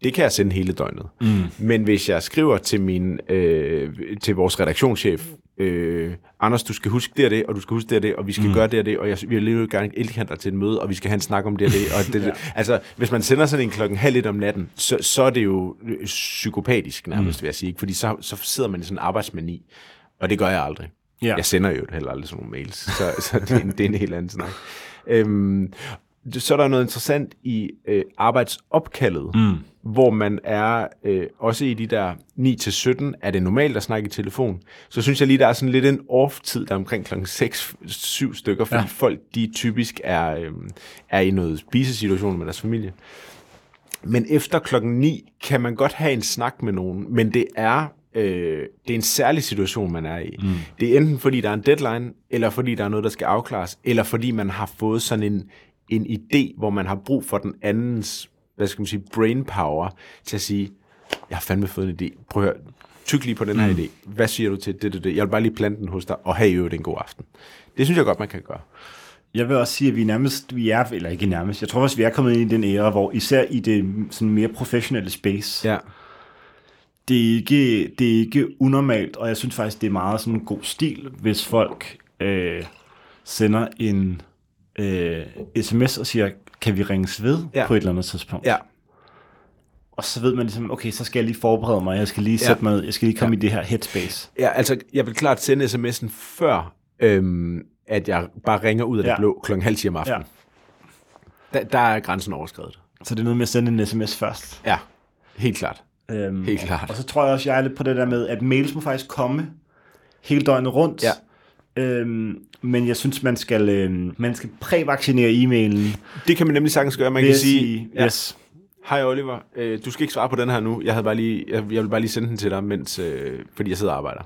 det kan jeg sende hele døgnet. Mm. Men hvis jeg skriver til min øh, til vores redaktionschef, øh, Anders, du skal huske det og det, og du skal huske det og det, og vi skal mm. gøre det og det, og jeg, vi har lige gerne dig til et møde, og vi skal have en snak om det og det. Og det, ja. Altså, hvis man sender sådan en klokken halv et om natten, så, så er det jo øh, psykopatisk nærmest, mm. vil jeg sige. Fordi så, så sidder man i sådan en arbejdsmani, og det gør jeg aldrig. Ja. Jeg sender jo heller aldrig sådan nogle mails, så, så det, er en, det er en helt anden snak. Øhm, så er der noget interessant i øh, arbejdsopkaldet, mm. Hvor man er øh, også i de der 9-17, er det normalt at snakke i telefon. Så synes jeg lige, der er sådan lidt en off-tid, der er omkring klokken 6-7 stykker, fordi ja. folk de typisk er, øh, er i noget spisesituation med deres familie. Men efter klokken 9 kan man godt have en snak med nogen, men det er, øh, det er en særlig situation, man er i. Mm. Det er enten fordi, der er en deadline, eller fordi der er noget, der skal afklares, eller fordi man har fået sådan en, en idé, hvor man har brug for den andens, hvad skal man sige, brain power, til at sige, jeg har fandme fået en idé. Prøv at høre, tyk lige på den her mm. idé. Hvad siger du til det, det, det? Jeg vil bare lige plante den hos dig, og have i øvrigt en god aften. Det synes jeg godt, man kan gøre. Jeg vil også sige, at vi nærmest, vi er, eller ikke nærmest, jeg tror også, vi er kommet ind i den æra, hvor især i det sådan mere professionelle space, Ja. det, er ikke, det er ikke unormalt, og jeg synes faktisk, det er meget sådan en god stil, hvis folk øh, sender en øh, sms og siger, kan vi ringes ved ja. Ja. på et eller andet tidspunkt? Ja. Og så ved man ligesom, okay, så skal jeg lige forberede mig, jeg skal lige sætte mig ned, jeg skal lige komme ja. i det her headspace. Ja, altså, jeg vil klart sende sms'en før, øhm, at jeg bare ringer ud af det Ja. blå klokken halv 10 om aftenen. Ja. Der, der er grænsen overskrevet. Så det er noget med at sende en sms først. Ja, helt klart. Øhm, Helt klart. Og så tror jeg også, jeg er lidt på det der med, at mails må faktisk komme hele døgnet rundt. Ja. Øhm, men jeg synes, man skal, øhm, man skal prævaccinere e-mailen. Det kan man nemlig sagtens gøre. Man kan sige, sige, ja, yes. hej Oliver, øh, du skal ikke svare på den her nu. Jeg, havde bare lige, jeg, jeg vil bare lige sende den til dig, mens, øh, fordi jeg sidder og arbejder.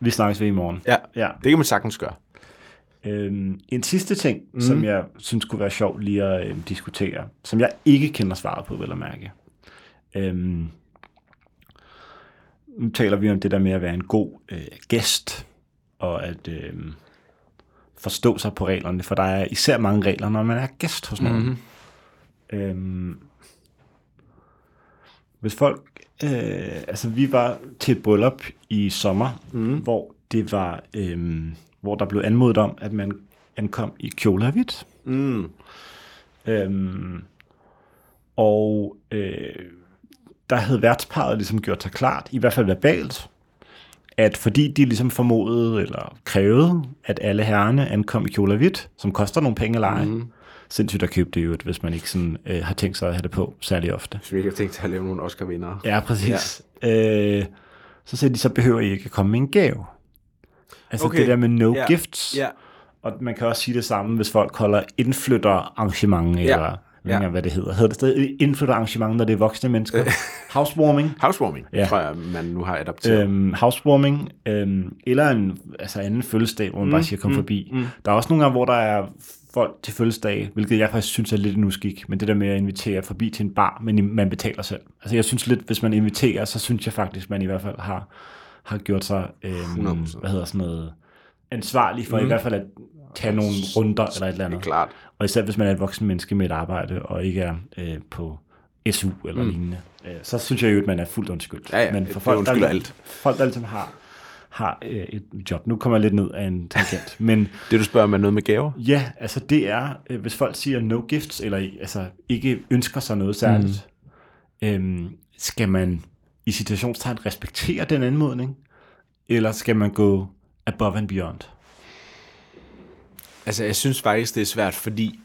Vi snakkes ved i morgen. Ja, Ja. det kan man sagtens gøre. Øhm, en sidste ting, mm. som jeg synes kunne være sjov lige at øhm, diskutere, som jeg ikke kender svaret på, vil jeg mærke. Øhm, nu taler vi om det der med at være en god øh, gæst, og at øh, forstå sig på reglerne, for der er især mange regler, når man er gæst hos nogen. Mm-hmm. Øhm, hvis folk, øh, altså vi var til et bryllup i sommer, mm. hvor det var, øh, hvor der blev anmodet om, at man ankom i kjole og hvidt. Mm. Øhm, og øh, der havde værtsparet ligesom gjort sig klart, i hvert fald verbalt, at fordi de ligesom formodede eller krævede, at alle herrerne ankom i kjole og hvidt, som koster nogle penge at lege, mm. sindssygt at købe det jo, hvis man ikke sådan, øh, har tænkt sig at have det på særlig ofte. Hvis vi ikke har tænkt sig at lave nogle Oscar-vindere. Ja, præcis. Ja. Øh, så sagde de, så behøver I ikke at komme med en gave. Altså okay. Det der med no Ja. gifts. Ja. Og man kan også sige det samme, hvis folk holder indflytterarrangement, eller Ved ikke, hvad det hedder. Hedder det stadig indflyttet arrangement, når det er voksne mennesker? Housewarming. Housewarming, Ja. ja. tror jeg, man nu har adapteret. Øhm, housewarming, øhm, eller en altså anden fødselsdag, hvor man mm, bare siger, kom mm, forbi. Mm. Der er også nogle gange, hvor der er folk til fødselsdag, hvilket jeg faktisk synes er lidt en uskik, men det der med at invitere forbi til en bar, men man betaler selv. Altså jeg synes lidt, hvis man inviterer, så synes jeg faktisk, man i hvert fald har, har gjort sig, øhm, 100%. hvad hedder sådan noget, ansvarlig for mm. i hvert fald at tage nogle runder eller et eller Det er andet. klart. Og især hvis man er et voksen menneske med et arbejde, og ikke er øh, på SU eller mm. lignende, øh, så synes jeg jo, at man er fuldt undskyldt. Ja, ja, Men for folk, der, undskylder alt. folk, der ligesom har, har øh, et job. Nu kommer jeg lidt ned af en tangent. Men Det, du spørger om, er noget med gaver? ja, altså det er, øh, hvis folk siger no gifts, eller altså ikke ønsker sig noget særligt, mm. øhm, skal man i situationstegn respektere den anmodning, eller skal man gå above and beyond? Altså, jeg synes faktisk, det er svært, fordi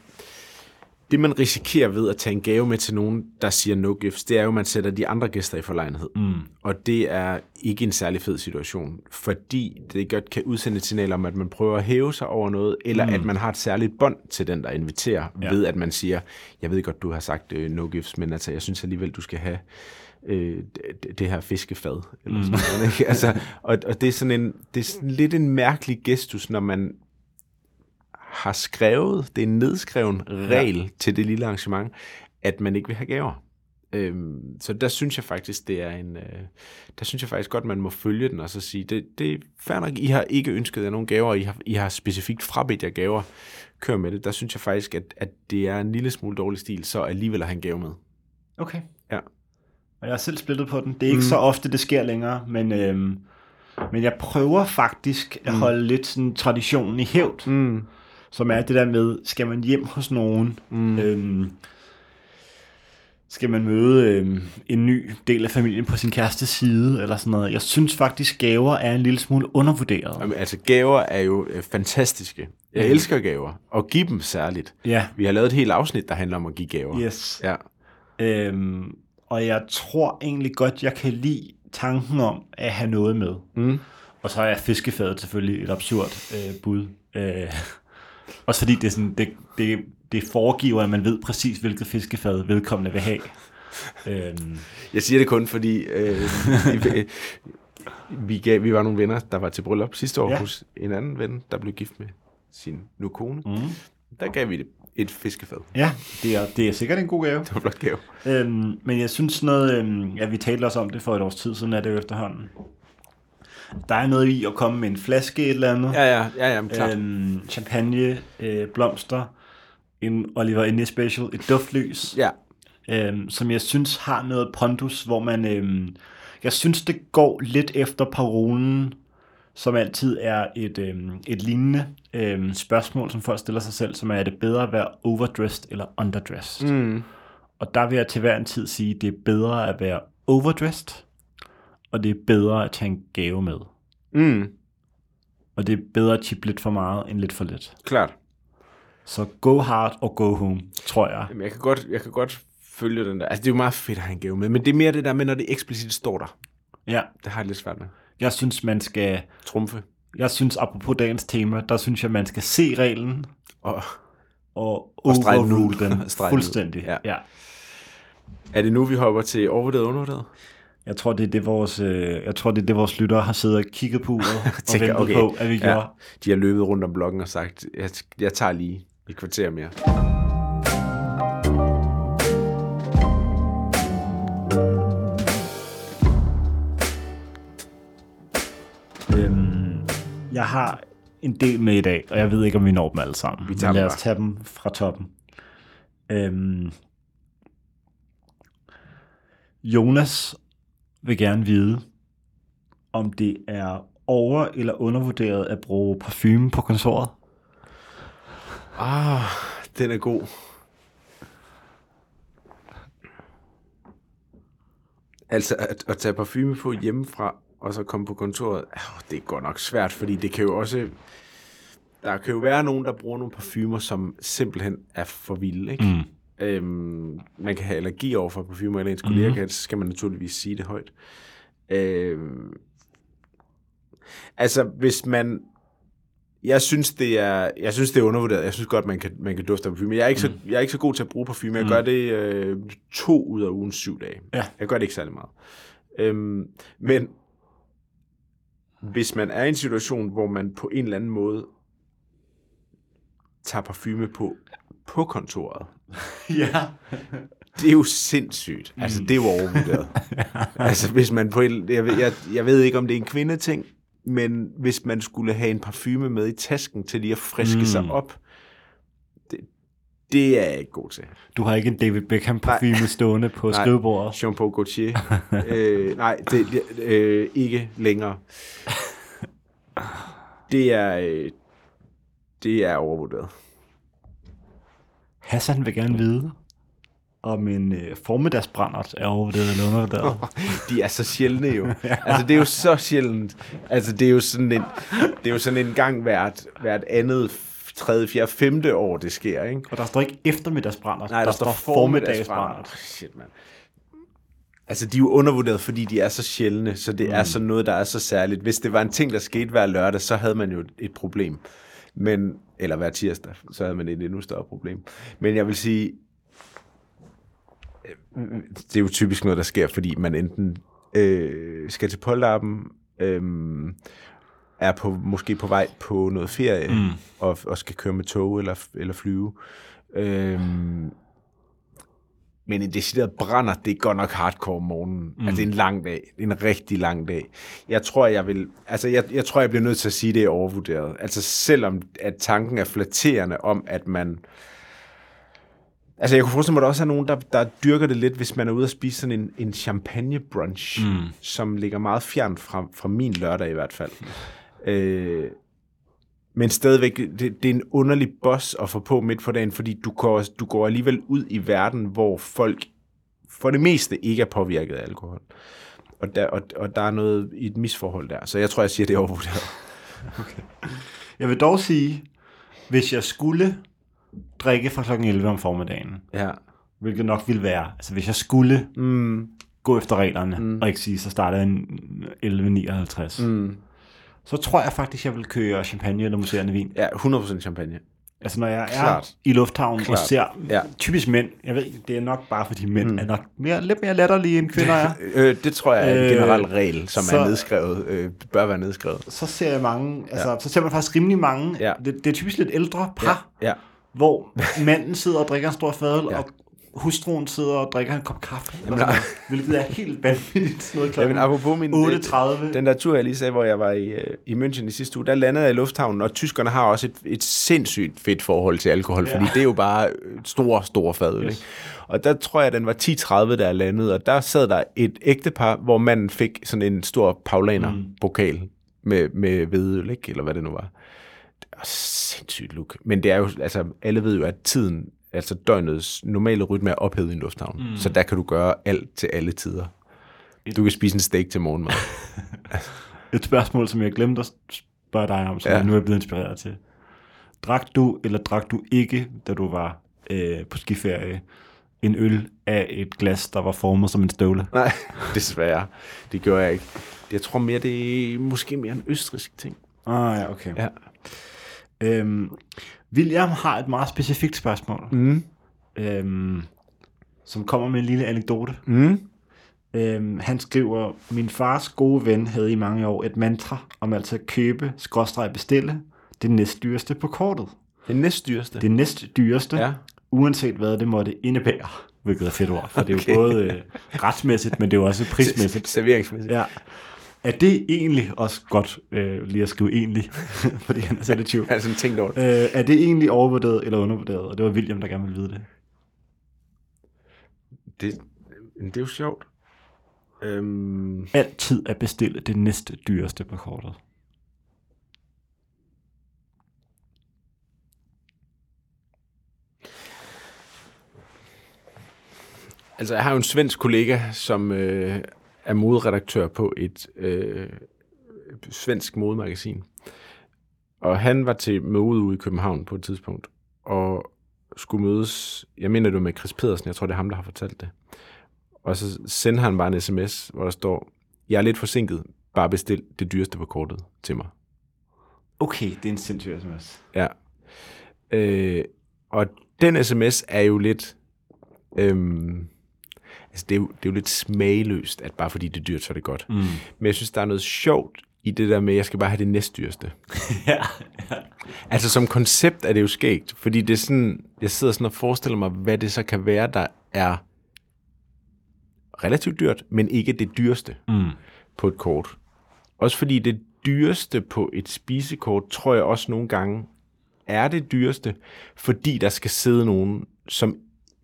det, man risikerer ved at tage en gave med til nogen, der siger no gifts, det er jo, at man sætter de andre gæster i forlegenhed. Mm. Og det er ikke en særlig fed situation, fordi det godt kan udsende et signal om, at man prøver at hæve sig over noget, eller mm. at man har et særligt bånd til den, der inviterer, Ja. ved at man siger, jeg ved godt, du har sagt uh, no gifts, men altså, jeg synes alligevel, du skal have øh, det, det her fiskefad. Eller sådan noget, ikke? Altså, og, og det er sådan en, det er sådan lidt en mærkelig gestus, når man har skrevet, det er en nedskreven regel ja. til det lille arrangement, at man ikke vil have gaver. Øhm, så der synes jeg faktisk, det er en, øh, der synes jeg faktisk godt, man må følge den og så sige, det, det er fair nok, I har ikke ønsket jer nogen gaver, I har, I har specifikt frabedt jer gaver, kør med det. Der synes jeg faktisk, at, at det er en lille smule dårlig stil, så alligevel have en gave med. Okay. Ja. Og jeg er selv splittet på den. Det er ikke mm. så ofte, det sker længere, men, øhm, men jeg prøver faktisk at holde lidt sådan traditionen i hævd, Mm. Som er det der med, skal man hjem hos nogen, mm. øhm, skal man møde øhm, en ny del af familien på sin kærestes side, eller sådan noget. Jeg synes faktisk, gaver er en lille smule undervurderet. Jamen, altså, gaver er jo øh, fantastiske. Jeg Mm. elsker gaver, og give dem særligt. Ja, Vi har lavet et helt afsnit, der handler om at give gaver. yes. Ja. Øhm, og jeg tror egentlig godt, jeg kan lide tanken om at have noget med. Mm. Og så er fiskefadet selvfølgelig et absurd øh, bud. Øh, også fordi det, er sådan, det, det, det foregiver, at man ved præcis, hvilket fiskefad vedkommende vil have. Øhm, Jeg siger det kun, fordi øh, vi, gav, vi var nogle venner, der var til bryllup sidste år Ja. ja. hos en anden ven, der blev gift med sin nu kone. mm. Der gav vi det et fiskefad. Ja, det er, det er sikkert en god gave. Det var flot gave. Øhm, men jeg synes noget, øhm, ja, vi talte også om det for et års tid siden, er det jo efterhånden. Der er noget i at komme med en flaske et eller andet. Ja, ja, ja, ja klart. øhm, champagne, øh, blomster, en Oliver Indy Special, et duftlys. Ja, øhm, som jeg synes har noget pondus, hvor man, øhm, jeg synes det går lidt efter parolen, som altid er et, øhm, et lignende øhm, spørgsmål, som folk stiller sig selv, som er, er det bedre at være overdressed eller underdressed? mm. Og der vil jeg til hver en tid sige, det er bedre at være overdressed, og det er bedre at tage en gave med. Mm. Og det er bedre at chippe lidt for meget end lidt for lidt. klart. Så go hard og go home, tror jeg. Jamen, jeg kan godt, jeg kan godt følge den der. Altså, det er jo meget fedt at have en gave med, men det er mere det der med, når det eksplicit står der. Ja, Det har jeg lidt svært med. jeg synes, man skal Trumfe. Jeg synes, apropos dagens tema, der synes jeg, man skal se reglen Og og, Og overrule den fuldstændig. Ja. Ja. er det nu, vi hopper til overvurderet og undervurderet? Jeg tror, det er det, vores, øh, jeg tror, det er det, vores lyttere har siddet og kigget på uret og Tænker, ventet okay. på, at vi Ja. gjorde. De har løbet rundt om blokken og sagt, jeg, jeg tager lige et kvarter mere. Øhm, jeg har en del med i dag, og jeg ved ikke, om vi når dem alle sammen. Vi tager lad os tage dem fra toppen. Øhm, Jonas vil gerne vide, om det er over- eller undervurderet at bruge parfume på kontoret. Ah, den er god. Altså at, at tage parfume på hjemmefra, og så komme på kontoret, oh, det er godt nok svært, fordi det kan jo også... Der kan jo være nogen, der bruger nogle parfumer, som simpelthen er for vilde, ikke? Mm. Øhm, man kan have allergi over for parfumer, eller ens kolleger kan, så skal man naturligvis sige det højt. Øhm, altså, hvis man Jeg synes, det er, jeg synes, det er undervurderet. Jeg synes godt, man kan, man kan dufte af parfume. Jeg er ikke, mm. så, jeg er ikke så god til at bruge parfume. Jeg mm. gør det øh, to ud af ugen syv dage. Ja. Jeg gør det ikke særlig meget. Øhm, men hvis man er i en situation, hvor man på en eller anden måde tager parfume på på kontoret, ja. det er jo sindssygt. Altså, det er jo overvurderet. altså, hvis man på en, jeg, jeg, jeg ved ikke, om det er en kvindeting, men hvis man skulle have en parfume med i tasken til lige at friske mm. sig op, det, det er jeg ikke god til. Du har ikke en David Beckham parfume stående på Nej. skrivebordet? Jean Paul Gaultier. øh, nej, det, det, øh, ikke længere. Det er, øh, det er overvurderet. Hassan vil gerne vide, om en øh, formiddagsbrændert er overvurderet eller undervurderet. De er så sjældne jo. Altså, det er jo så sjældent. Altså, det er jo sådan en, det er jo sådan en gang hvert, hvert andet, tredje, fjerde, femte år, det sker, ikke? Og der står ikke eftermiddagsbrændert, Nej, der, der står formiddagsbrændert. Shit, man. Altså, de er jo undervurderet, fordi de er så sjældne, så det mm. er sådan noget, der er så særligt. Hvis det var en ting, der skete hver lørdag, så havde man jo et problem. Men, eller hver tirsdag, så havde man et endnu større problem. Men jeg vil sige, det er jo typisk noget, der sker, fordi man enten øh, skal til polterappen, øh, er på, måske på vej på noget ferie, mm. og, og skal køre med tog eller, eller flyve. Øh, men en decideret brænder, det er godt nok hardcore om morgenen. Mm. Altså, det er en lang dag. Det er en rigtig lang dag. Jeg tror, jeg vil... Altså, jeg, jeg tror, jeg bliver nødt til at sige, at det er overvurderet. Altså, selvom at tanken er flatterende om, at man... Altså, jeg kunne forestille mig, at der også er nogen, der, der dyrker det lidt, hvis man er ude og spise sådan en, en champagne brunch, mm. som ligger meget fjernt fra, fra min lørdag i hvert fald. Øh, men stadigvæk, det, det er en underlig boss at få på midt for dagen, fordi du går, du går alligevel ud i verden, hvor folk for det meste ikke er påvirket af alkohol. Og der, og, og der er noget i et misforhold der. Så jeg tror, jeg siger, det er overvurderet. Okay. Jeg vil dog sige, hvis jeg skulle drikke fra kl. 11 om formiddagen, Ja. hvilket nok ville være, altså hvis jeg skulle Mm, gå efter reglerne, mm. og ikke sige, så starter jeg en 11.59, mm. Så tror jeg faktisk, jeg vil køre champagne eller museerne vin. Ja, 100% champagne. Altså når jeg er Klart. i lufthavnen Klart. og ser Ja. typisk mænd, jeg ved det er nok bare fordi mænd mm. er nok mere, lidt mere latterlige end kvinder er, Øh, det tror jeg er en Øh, generel regel, som så- er nedskrevet, øh, bør være nedskrevet. så ser jeg mange, altså så ser man faktisk rimelig mange, Ja. det, det er typisk lidt ældre par, Ja. hvor manden sidder og drikker en stor fadøl, Ja. og hustruen sidder og drikker en kop kaffe, eller Jamen, sådan noget, hvilket er helt vanvittigt. Sådan noget Jamen, klokken apropos min, 8.30. Den der tur, jeg lige sagde, hvor jeg var i, øh, i München i sidste uge, der landede jeg i lufthavnen, og tyskerne har også et, et sindssygt fedt forhold til alkohol, ja. fordi det er jo bare store, store fadøl. Yes. Yes. Og der tror jeg, den var 10.30, der jeg landede, og der sad der et ægtepar, hvor manden fik sådan en stor paulaner-pokal med, med hvedøl, ikke? eller hvad det nu var. Det var sindssygt look. Men det er jo, altså, alle ved jo, at tiden, altså døgnets normale rytme er ophedet i en lufthavn. Mm. Så der kan du gøre alt til alle tider. Du kan spise en steak til morgenmad. Et spørgsmål, som jeg glemte at spørge dig om, som Ja. jeg nu er blevet inspireret til. Drak du, eller drak du ikke, da du var øh, på skiferie, en øl af et glas, der var formet som en støvle? Nej, desværre. Det gør jeg ikke. Jeg tror mere, det er måske mere en østrisk ting. Ah ja, okay. Ja. Øhm, William har et meget specifikt spørgsmål, Mm. øhm, som kommer med en lille anekdote. Mm. Øhm, han skriver, min fars gode ven havde i mange år et mantra om altså at købe, skråstreg bestille, det næstdyreste på kortet. Det næstdyreste. Det næstdyreste, Ja. uanset hvad det måtte indebære. Hvilket er fedt ord, for det er Okay. jo både øh, retsmæssigt, men det er jo også prismæssigt. Serveringsmæssigt. Ja. Er det egentlig også godt øh, lige at skrive egentlig, fordi han er sensitiv? Jeg har sådan tænkt over det. Øh, er det egentlig overvurderet eller undervurderet? Og det var William, der gerne ville vide det. det. men Det er jo sjovt. Øhm, Altid at bestille det næste dyreste på kortet. altså, jeg har jo en svensk kollega, som øh, er moderedaktør på et øh, svensk modemagasin. Og han var til møde ude i København på et tidspunkt, og skulle mødes, jeg mener det var med Chris Pedersen, jeg tror det er ham, der har fortalt det. Og så sender han bare en sms, hvor der står, jeg er lidt forsinket, bare bestil det dyreste på kortet til mig. Okay, det er en sindssyg sms. Ja. Øh, og den sms er jo lidt... Øhm, altså det er, jo, det er jo lidt smagløst, at bare fordi det er dyrt, så er det godt. Mm. Men jeg synes, der er noget sjovt i det der med, at jeg skal bare have det næstdyreste. ja, ja. Altså som koncept er det jo skægt, fordi det er sådan, jeg sidder sådan og forestiller mig, hvad det så kan være, der er relativt dyrt, men ikke det dyreste mm. på et kort. Også fordi det dyreste på et spisekort, tror jeg også nogle gange, er det dyreste, fordi der skal sidde nogen, som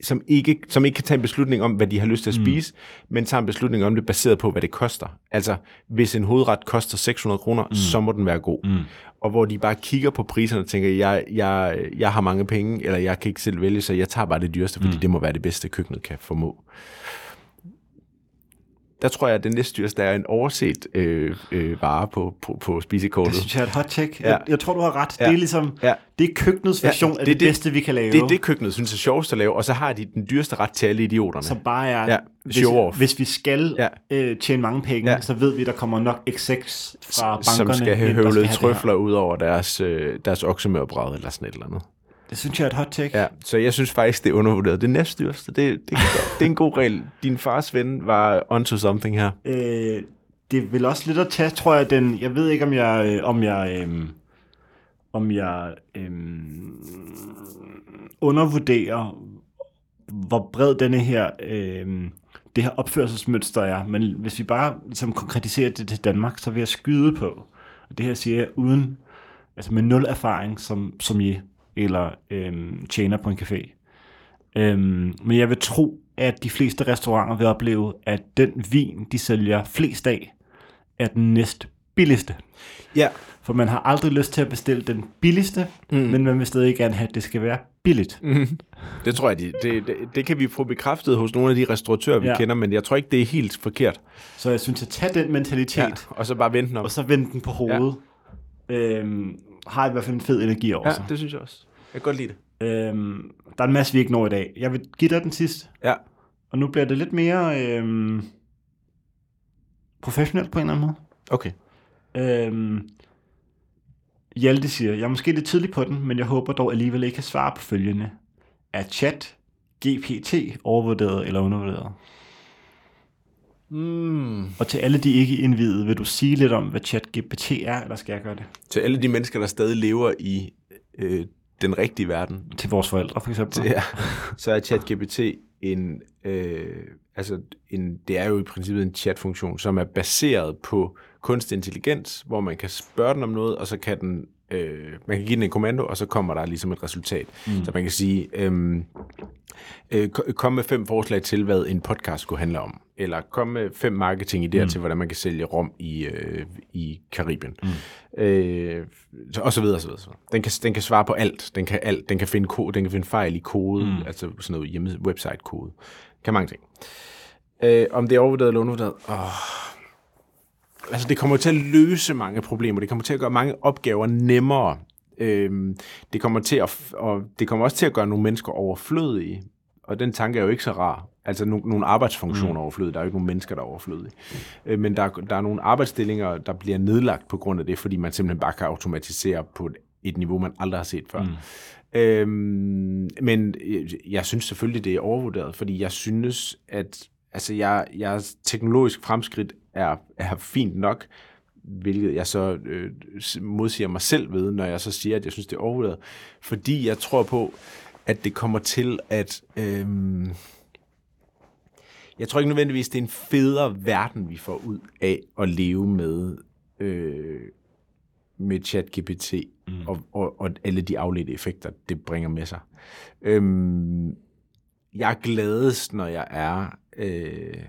som ikke, som ikke kan tage en beslutning om, hvad de har lyst til at spise, mm. men tager en beslutning om det baseret på, hvad det koster. Altså, hvis en hovedret koster 600 kroner, mm. så må den være god. Mm. Og hvor de bare kigger på priserne og tænker, jeg, jeg, jeg har mange penge, eller jeg kan ikke selv vælge, så jeg tager bare det dyreste, fordi mm. det må være det bedste, køkkenet kan formå der tror jeg, at det næstdyreste er en overset øh, øh, vare på, på, på spisekortet. Det synes jeg er et hot take. Ja. Jeg, jeg tror, du har ret. Ja. Det er ligesom, ja. det er køkkenets version ja, det, af det, det bedste, vi kan lave. Det er det, køkkenet synes er sjovest at lave, og så har de den dyreste ret til alle idioterne. Så bare er, ja. hvis, hvis vi skal ja. øh, tjene mange penge, ja. så ved vi, der kommer nok execs fra bankerne. Som skal have høvlet trøfler ud over deres, øh, deres oksemørbræd eller sådan et eller andet. Det synes jeg er et hot take. Ja, så jeg synes faktisk, det er undervurderet. Det næstdyrste, det, det, det er en god regel. Din fars ven var onto something her. Øh, det vil også lidt at tage, tror jeg, den... Jeg ved ikke, om jeg... Øh, om jeg øh, om jeg øh, undervurderer, hvor bred denne her, øh, det her opførselsmønster er. Men hvis vi bare ligesom konkretiserer det til Danmark, så vil jeg skyde på, og det her siger jeg uden, altså med nul erfaring som, som I, eller øhm, tjener på en café. Øhm, men jeg vil tro, at de fleste restauranter vil opleve, at den vin, de sælger flest af, er den næst billigste. Ja. For man har aldrig lyst til at bestille den billigste, mm. men man vil stadig gerne have, at det skal være billigt. Mm. Det tror jeg, det, det, det, det kan vi få bekræftet hos nogle af de restauratører, vi ja. kender, men jeg tror ikke, det er helt forkert. Så jeg synes, at tage den mentalitet, ja, og så bare vente den om. Og så vende den på hovedet. Ja. Øhm, har i hvert fald en fed energi over sig. Ja, det synes jeg også. Jeg kan godt lide det. Øhm, der er en masse, vi ikke når i dag. Jeg vil give dig den sidste. Ja. Og nu bliver det lidt mere øhm, professionelt på en eller anden måde. Okay. Øhm, Hjalte siger, jeg er måske lidt tidlig på den, men jeg håber dog alligevel ikke kan svare på følgende. Er chat GPT overvurderet eller undervurderet? Mm. Og til alle de ikke indvidede, vil du sige lidt om, hvad chat GPT er, eller skal jeg gøre det? Til alle de mennesker, der stadig lever i øh, den rigtige verden. Til vores forældre, for eksempel. Ja, så er ChatGPT en, øh, altså en, det er jo i princippet en chatfunktion, som er baseret på kunstig intelligens, hvor man kan spørge den om noget, og så kan den øh, man kan give den en kommando, og så kommer der ligesom et resultat. Mm. Så man kan sige, øh, øh, kom med fem forslag til, hvad en podcast skulle handle om. Eller kom med fem marketing-idéer mm. til, hvordan man kan sælge rom i, øh, i Karibien. Mm. Øh, og så videre, så videre. Så videre. Den, kan, den kan svare på alt. Den kan, alt. Den kan finde, ko- den kan finde fejl i kode, mm. altså sådan noget hjemme, website-kode. Kan mange ting. Øh, om det er overvurderet eller undervurderet? Åh, altså det kommer til at løse mange problemer. Det kommer til at gøre mange opgaver nemmere. Øhm, det kommer til at, og det kommer også til at gøre nogle mennesker overflødige. Og den tanke er jo ikke så rar. Altså no, nogle arbejdsfunktioner mm. overflødige. Der er jo ikke nogen mennesker, der er overflødige. Øh, men der, der er nogle arbejdsstillinger, der bliver nedlagt på grund af det, fordi man simpelthen bare kan automatisere på et, et niveau, man aldrig har set før. Mm. Øhm, men jeg synes selvfølgelig, det er overvurderet, fordi jeg synes, at altså jeg, jeg teknologisk fremskridt er, er fint nok, hvilket jeg så øh, modsiger mig selv ved, når jeg så siger, at jeg synes, det er overvurderet. Fordi jeg tror på, at det kommer til at... Øh, jeg tror ikke nødvendigvis, det er en federe verden, vi får ud af at leve med, øh, med ChatGPT mm. og, og, og alle de afledte effekter, det bringer med sig. Øhm, jeg er gladest, når jeg er øh,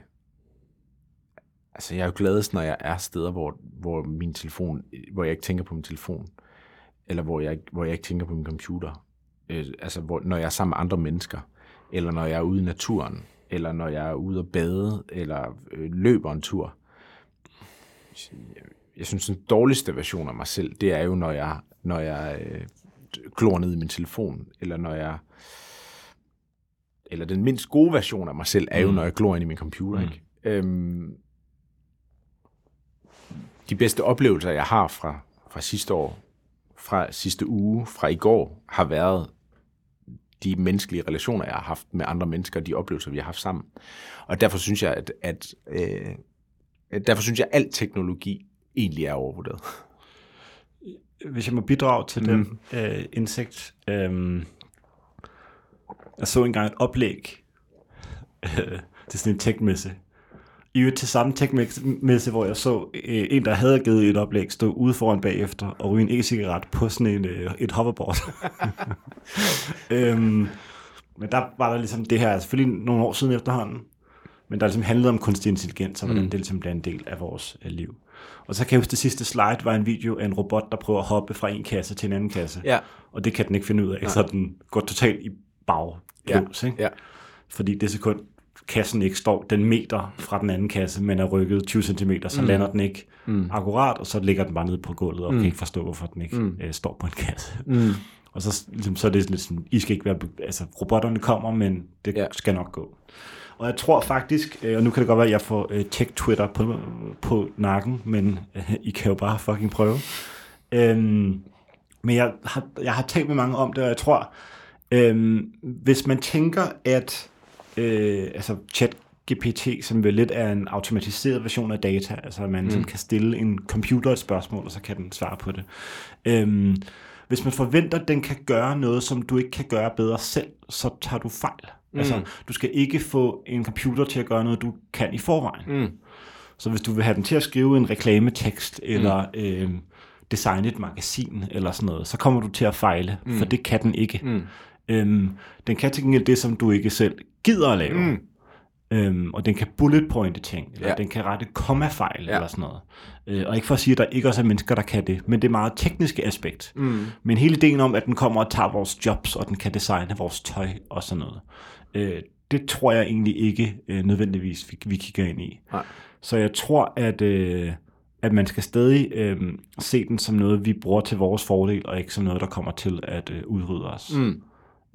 altså jeg er jo gladest, når jeg er steder, hvor, hvor min telefon, hvor jeg ikke tænker på min telefon, eller hvor jeg, hvor jeg ikke tænker på min computer. Øh, altså hvor, når jeg er sammen med andre mennesker, eller når jeg er ude i naturen, eller når jeg er ude at bade, eller øh, løber en tur. Jeg synes, den dårligste version af mig selv, det er jo, når jeg, når jeg øh, glor ned i min telefon, eller når jeg eller den mindst gode version af mig selv, er jo, mm. når jeg glor ind i min computer. Mm. Ikke? Øhm, de bedste oplevelser, jeg har fra, fra sidste år, fra sidste uge, fra i går, har været de menneskelige relationer, jeg har haft med andre mennesker, de oplevelser, vi har haft sammen. Og derfor synes jeg, at, at øh, derfor synes jeg, at al teknologi egentlig er overvurderet. Hvis jeg må bidrage til mm. den øh, indsigt. Øh, jeg så engang et oplæg øh, til sådan en tech-messe. I øvrigt til samme tech-messe, hvor jeg så øh, en, der havde givet et oplæg, stå ude foran bagefter og ryge en e-cigaret på sådan en, øh, et hoverboard. øhm, men der var der ligesom det her, selvfølgelig nogle år siden efterhånden, men der ligesom handlede om kunstig intelligens, og hvordan mm. det ligesom bliver en del af vores øh, liv. Og så kan jeg huske, det sidste slide var en video af en robot, der prøver at hoppe fra en kasse til en anden kasse. Ja. Og det kan den ikke finde ud af, Nej. så den går totalt i bag. Ja. Ikke? Ja. Fordi det sekund, kassen ikke står den meter fra den anden kasse, men er rykket 20 cm, så mm. lander den ikke mm. akkurat, og så ligger den bare nede på gulvet, og mm. kan ikke forstå, hvorfor den ikke mm. øh, står på en kasse. Mm. Og så, ligesom, så er det lidt sådan, I skal ikke være, altså robotterne kommer, men det ja. skal nok gå. Og jeg tror faktisk, øh, og nu kan det godt være, at jeg får øh, tech-Twitter på, på nakken, men øh, I kan jo bare fucking prøve. Øhm, men jeg har, jeg har talt med mange om det, og jeg tror, øhm, hvis man tænker, at øh, altså chat GPT, som vel lidt er en automatiseret version af data, altså man mm. kan stille en computer et spørgsmål, og så kan den svare på det. Øhm, hvis man forventer, at den kan gøre noget, som du ikke kan gøre bedre selv, så tager du fejl. Mm. Altså, du skal ikke få en computer til at gøre noget, du kan i forvejen. Mm. Så hvis du vil have den til at skrive en reklametekst, eller mm. øh, designe et magasin, eller sådan noget, så kommer du til at fejle, mm. for det kan den ikke. Mm. Øhm, den kan til gengæld det, som du ikke selv gider at lave. Mm. Øhm, og den kan bullet pointe ting, eller ja. den kan rette kommafejl, ja. eller sådan noget. Øh, og ikke for at sige, at der ikke også er mennesker, der kan det, men det er meget tekniske aspekt. Mm. Men hele ideen om, at den kommer og tager vores jobs, og den kan designe vores tøj og sådan noget, øh, det tror jeg egentlig ikke øh, nødvendigvis, vi, vi kigger ind i. Nej. Så jeg tror, at, øh, at man skal stadig øh, se den som noget, vi bruger til vores fordel, og ikke som noget, der kommer til at øh, udrydde os. Mm.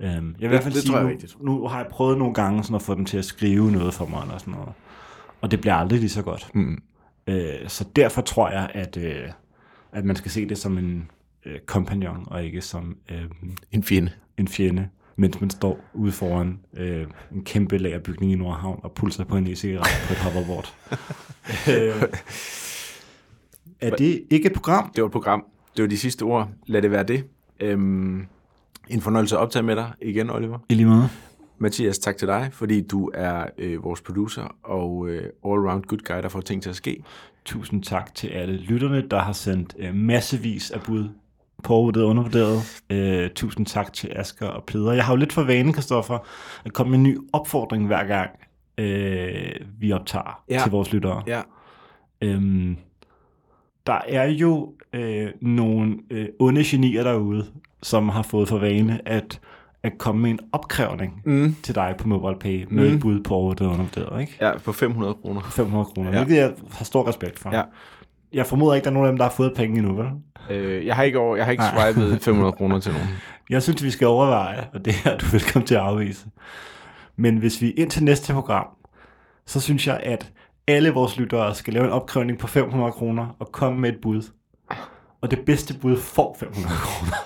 Øhm, jeg vil det, i hvert fald det, sige, tror jeg nu, nu har jeg prøvet nogle gange sådan at få dem til at skrive noget for mig, eller sådan noget, og det bliver aldrig lige så godt. Mm. Øh, så derfor tror jeg, at, øh, at man skal se det som en øh, kompagnon, og ikke som øh, en fjende. En fjende, mens man står ude foran øh, en kæmpe lagerbygning i Nordhavn og pulser på en e-cigaret på et hoverboard. øh, er det ikke et program? Det var et program. Det var de sidste ord. Lad det være det. Øhm, en fornøjelse at optage med dig igen, Oliver. I lige måde. Mathias, tak til dig, fordi du er øh, vores producer og øh, all-round good guy, der får ting til at ske. Tusind tak til alle lytterne, der har sendt øh, massevis af bud på overvurderet og undervurderet. Øh, tusind tak til Asger og Peder. Jeg har jo lidt for vane, Kristoffer, at komme med en ny opfordring hver gang, øh, vi optager ja. til vores lyttere. Ja. Øhm, der er jo øh, nogle øh, onde genier derude, som har fået for vane at, at komme med en opkrævning mm. til dig på MobilePay med mm. et bud på over det undervurderet, ikke? Ja, på 500 kroner. 500 kroner, ja. hvilket jeg har stor respekt for. Ja. Jeg formoder ikke, der er nogen af dem, der har fået penge endnu, vel? Øh, jeg har ikke, over, jeg har ikke swipet 500 kroner til nogen. Jeg synes, vi skal overveje, og det er du velkommen til at afvise. Men hvis vi ind til næste program, så synes jeg, at alle vores lyttere skal lave en opkrævning på 500 kroner og komme med et bud og det bedste bud får 500 kroner.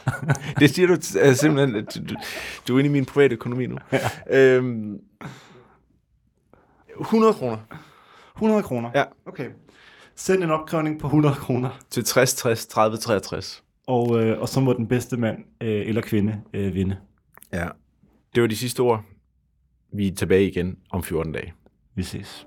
det siger du uh, simpelthen, at du, du er inde i min private økonomi nu. Ja. Øhm, 100 kroner. 100 kroner? Ja. Okay. Send en opkrævning på 100 kroner. Til 60, 60, 30, 63. Og, øh, og så må den bedste mand øh, eller kvinde øh, vinde. Ja. Det var de sidste ord. Vi er tilbage igen om 14 dage. Vi ses.